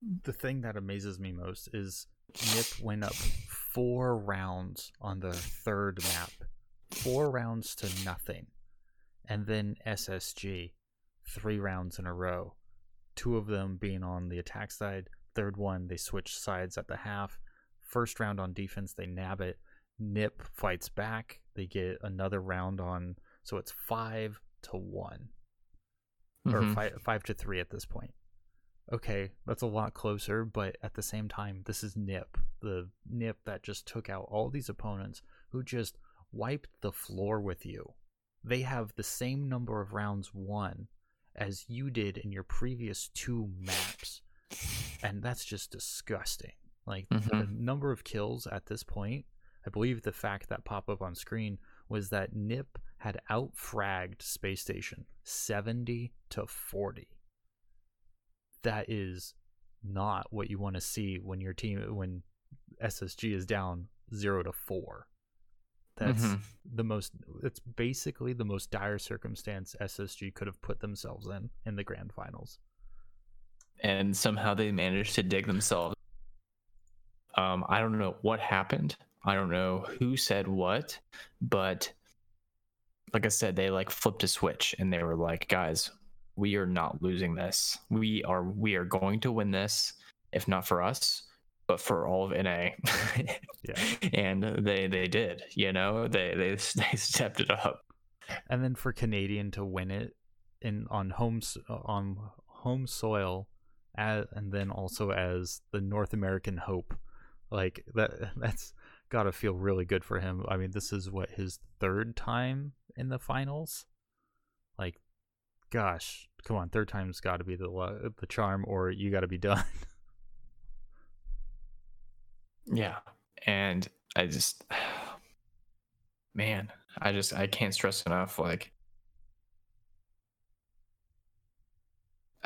Speaker 1: the, the thing that amazes me most is Nip went up four rounds on the third map, four rounds to nothing, and then SSG, three rounds in a row, two of them being on the attack side. Third one, they switch sides at the half. First round on defense, they nab it. Nip fights back. They get another round on, so it's five to one, mm-hmm. or five, five to three at this point okay, that's a lot closer, but at the same time, this is Nip, the Nip that just took out all these opponents who just wiped the floor with you. They have the same number of rounds won as you did in your previous two maps. And that's just disgusting. Like mm-hmm. the number of kills at this point, I believe the fact that pop up on screen was that Nip had outfragged Space Station 70 to 40 that is not what you want to see when your team when SSG is down 0 to 4. That's mm-hmm. the most it's basically the most dire circumstance SSG could have put themselves in in the grand finals.
Speaker 2: And somehow they managed to dig themselves. Um I don't know what happened. I don't know who said what, but like I said, they like flipped a switch and they were like, guys, we are not losing this. We are we are going to win this, if not for us, but for all of NA. yeah. <laughs> And they they did, you know, they they <laughs> they stepped it up.
Speaker 1: And then for Canadian to win it in on home on home soil as, and then also as the North American hope. Like that <laughs> that's got to feel really good for him. I mean, this is what his third time in the finals. Like gosh, come on, third time's got to be the the charm, or you got to be done. <laughs>
Speaker 2: yeah, and I just, <sighs> man, I just I can't stress enough like.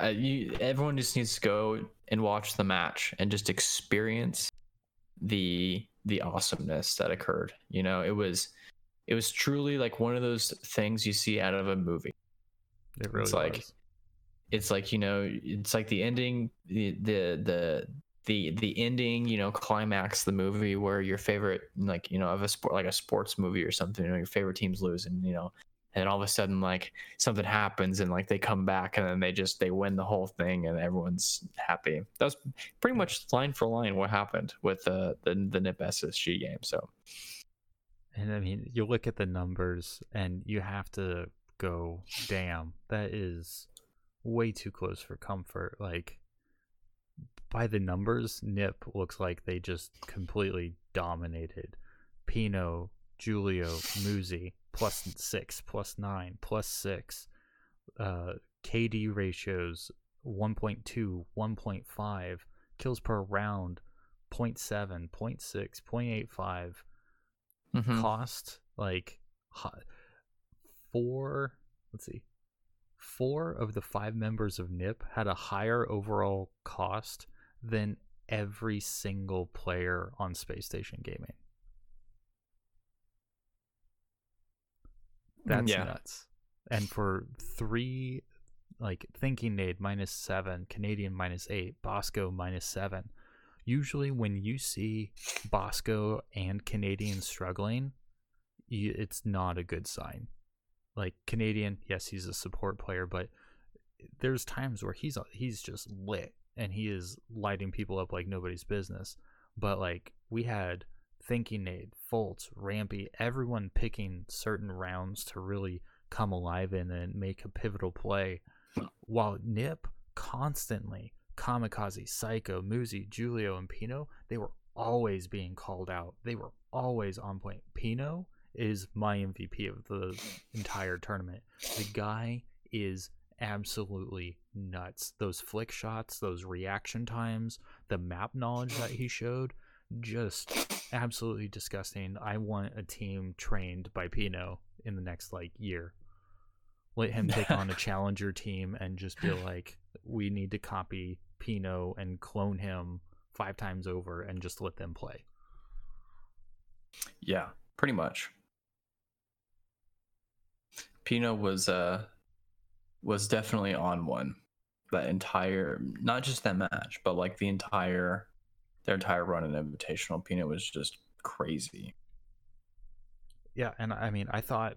Speaker 2: Uh, you, everyone just needs to go and watch the match and just experience the the awesomeness that occurred. You know, it was it was truly like one of those things you see out of a movie.
Speaker 1: It really it's like
Speaker 2: it's like you know it's like the ending the the the the the ending you know climax the movie where your favorite like you know of a sport like a sports movie or something you know your favorite teams lose and you know and all of a sudden like something happens and like they come back and then they just they win the whole thing and everyone's happy. That was pretty much line for line what happened with the the, the nip ssg game so.
Speaker 1: And i mean you look at the numbers and you have to go damn that is way too close for comfort like by the numbers, Nip looks like they just completely dominated. Pino, Julio, Muzi, plus six, plus nine, plus six. Uh, KD ratios 1.2, 1.5, kills per round 0.7, 0.6, 0.85. Mm-hmm. Cost like four, let's see, four of the five members of NIP had a higher overall cost than every single player on Space Station Gaming. Hmm, That's yeah. nuts. And for three, like Thinking Nade minus seven, Canadian minus eight, Bosco minus seven. Usually, when you see Bosco and Canadian struggling, it's not a good sign. Like Canadian, yes, he's a support player, but there's times where he's he's just lit and he is lighting people up like nobody's business. But like we had Thinking Nade, Fultz, Rampy, everyone picking certain rounds to really come alive in and make a pivotal play. While Nip constantly, Kamikaze, Psycho, Muzi, Julio, and Pino, they were always being called out. They were always on point. Pino is my MVP of the entire tournament. The guy is absolutely nuts. Those flick shots, those reaction times, the map knowledge that he showed, just absolutely disgusting. I want a team trained by Pino in the next like year. Let him take on a <laughs> challenger team and just be like, we need to copy Pino and clone him five times over and just let them play.
Speaker 2: Yeah, pretty much. Pino was uh was definitely on one that entire not just that match but like the entire their entire run in invitational. Pino was just crazy.
Speaker 1: Yeah and i mean i thought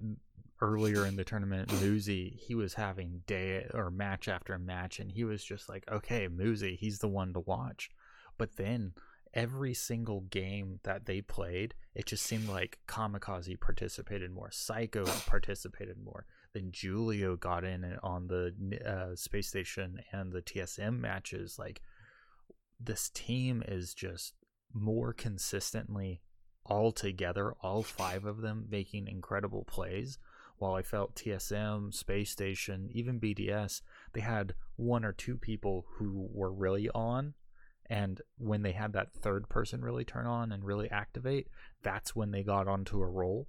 Speaker 1: earlier in the tournament Muzi he was having day or match after match and he was just like okay Muzi he's the one to watch. But then every single game that they played it just seemed like kamikaze participated more psycho <laughs> participated more then Julio got in on the uh, space station and the TSM matches. Like this team is just more consistently all together, all five of them making incredible plays. While I felt TSM, Space Station, even BDS, they had one or two people who were really on. And when they had that third person really turn on and really activate, that's when they got onto a roll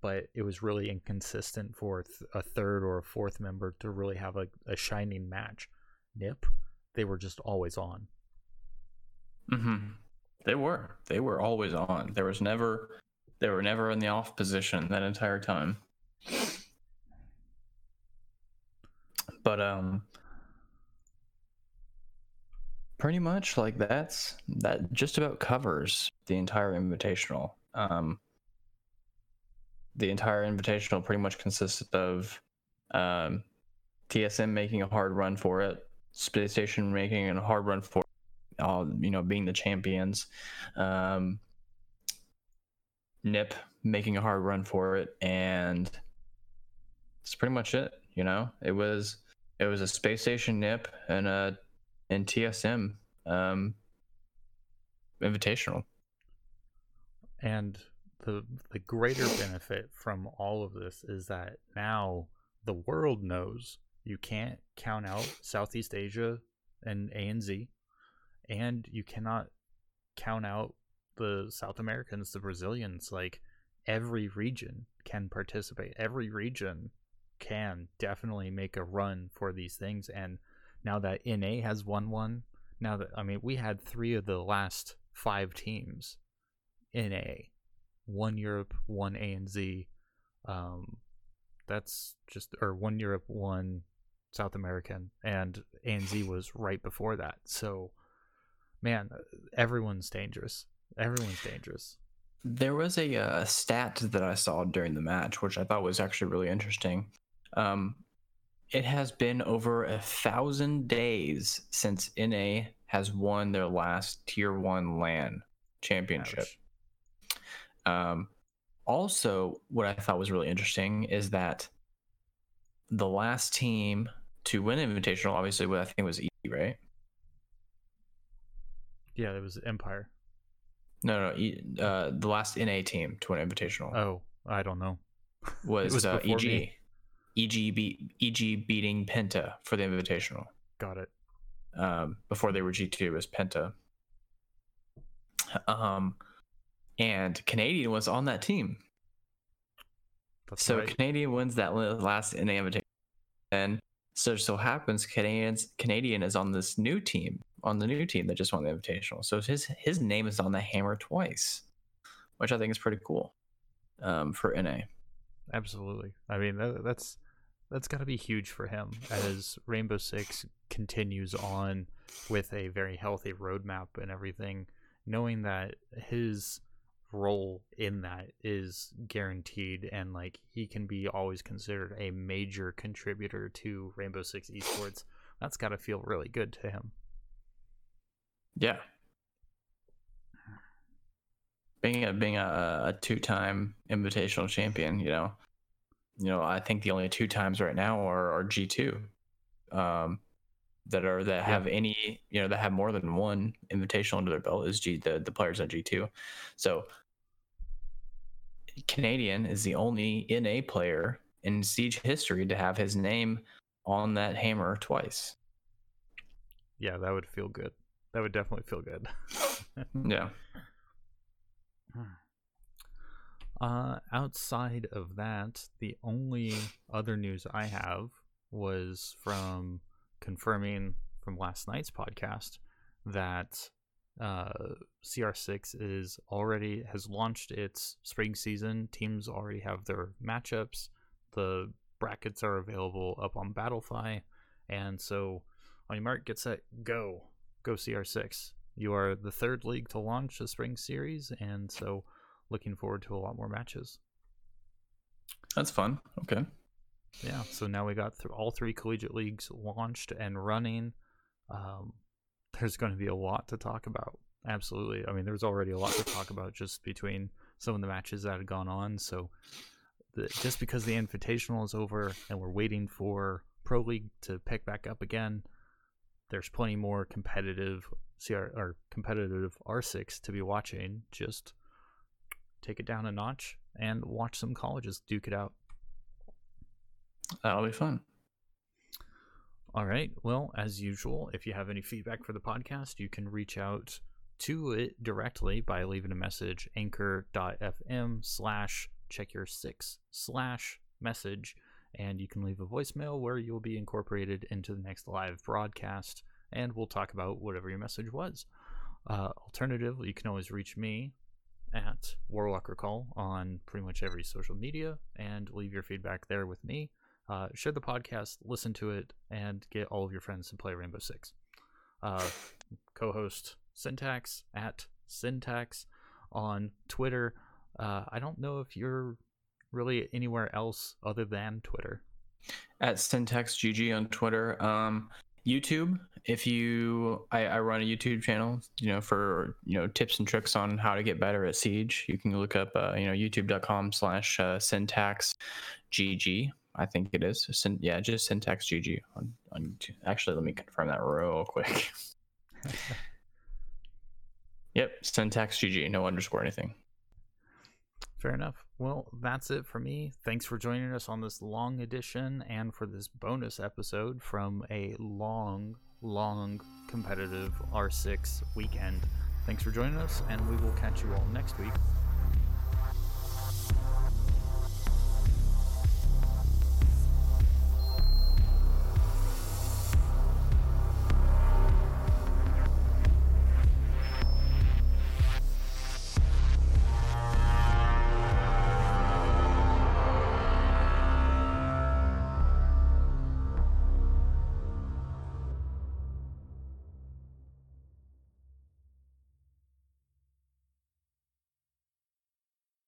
Speaker 1: but it was really inconsistent for a third or a fourth member to really have a, a shining match. Nip, they were just always on.
Speaker 2: Mm-hmm. They were. They were always on. There was never. They were never in the off position that entire time. But um, pretty much like that's that just about covers the entire invitational. Um, the entire invitational pretty much consisted of um, TSM making a hard run for it, Space Station making a hard run for it, all you know, being the champions, um, Nip making a hard run for it, and that's pretty much it. You know, it was it was a Space Station Nip and a and TSM um, invitational.
Speaker 1: And the the greater benefit from all of this is that now the world knows you can't count out Southeast Asia and ANZ, and you cannot count out the South Americans, the Brazilians. Like every region can participate. Every region can definitely make a run for these things. And now that NA has won one, now that I mean we had three of the last five teams in A one Europe, one ANZ. Um, that's just or one Europe, one South American, and ANZ <laughs> was right before that. So, man, everyone's dangerous. Everyone's dangerous.
Speaker 2: There was a uh, stat that I saw during the match, which I thought was actually really interesting. Um, it has been over a thousand days since NA has won their last Tier One LAN championship. Um, also, what I thought was really interesting is that the last team to win Invitational, obviously, what I think was E, right?
Speaker 1: Yeah, it was Empire.
Speaker 2: No, no, e, uh, the last NA team to win Invitational.
Speaker 1: Oh, I don't know. <laughs>
Speaker 2: Was, was uh, EG. Me. EG beat EG beating Penta for the Invitational.
Speaker 1: Got it.
Speaker 2: Um, before they were G two, was Penta. Um, and Canadian was on that team. That's so right. Canadian wins that last NA invitation, and so so happens Canadians Canadian is on this new team on the new team that just won the invitational. So his his name is on the hammer twice, which I think is pretty cool um, for NA.
Speaker 1: Absolutely. I mean that, that's that's got to be huge for him as Rainbow Six continues on with a very healthy roadmap and everything, knowing that his role in that is guaranteed and like he can be always considered a major contributor to Rainbow Six esports. That's got to feel really good to him.
Speaker 2: Yeah. Being a being a, a two time invitational champion, you know, you know, I think the only two times right now are, are G two, um, that are that yeah. have any, you know, that have more than one invitational under their belt is G the the players at G two, so Canadian is the only NA player in Siege history to have his name on that hammer twice.
Speaker 1: Yeah, that would feel good. That would definitely feel good.
Speaker 2: yeah. <laughs>
Speaker 1: Uh, outside of that, the only other news I have was from confirming from last night's podcast that uh, CR6 is already has launched its spring season. Teams already have their matchups. The brackets are available up on Battlefy, and so on your mark, get set, go, go CR6. You are the third league to launch the spring series, and so looking forward to a lot more matches.
Speaker 2: That's fun. Okay.
Speaker 1: Yeah. So now we got th- all three collegiate leagues launched and running. Um, there's going to be a lot to talk about. Absolutely. I mean, there's already a lot to talk about just between some of the matches that have gone on. So the, just because the invitational is over and we're waiting for Pro League to pick back up again, there's plenty more competitive CR or competitive R6 to be watching. Just take it down a notch and watch some colleges duke it out.
Speaker 2: That'll be fun.
Speaker 1: All right. Well, as usual, if you have any feedback for the podcast, you can reach out to it directly by leaving a message anchor.fm slash check your six slash message and you can leave a voicemail where you'll be incorporated into the next live broadcast and we'll talk about whatever your message was uh, alternatively you can always reach me at warlock recall on pretty much every social media and leave your feedback there with me uh, share the podcast, listen to it, and get all of your friends to play Rainbow Six. Uh, <laughs> co-host Syntax at Syntax on Twitter. Uh, I don't know if you're really anywhere else other than Twitter.
Speaker 2: At Syntax GG on Twitter. Um, YouTube. If you, I, I, run a YouTube channel, you know, for you know tips and tricks on how to get better at Siege. You can look up, uh, you know, YouTube.com/slash uh, Syntax GG. I think it is. Syn- yeah, just syntax GG on, on YouTube. Actually, let me confirm that real quick. <laughs> yep, syntax GG, no underscore anything.
Speaker 1: Fair enough. Well, that's it for me. Thanks for joining us on this long edition and for this bonus episode from a long, long competitive R6 weekend. Thanks for joining us, and we will catch you all next week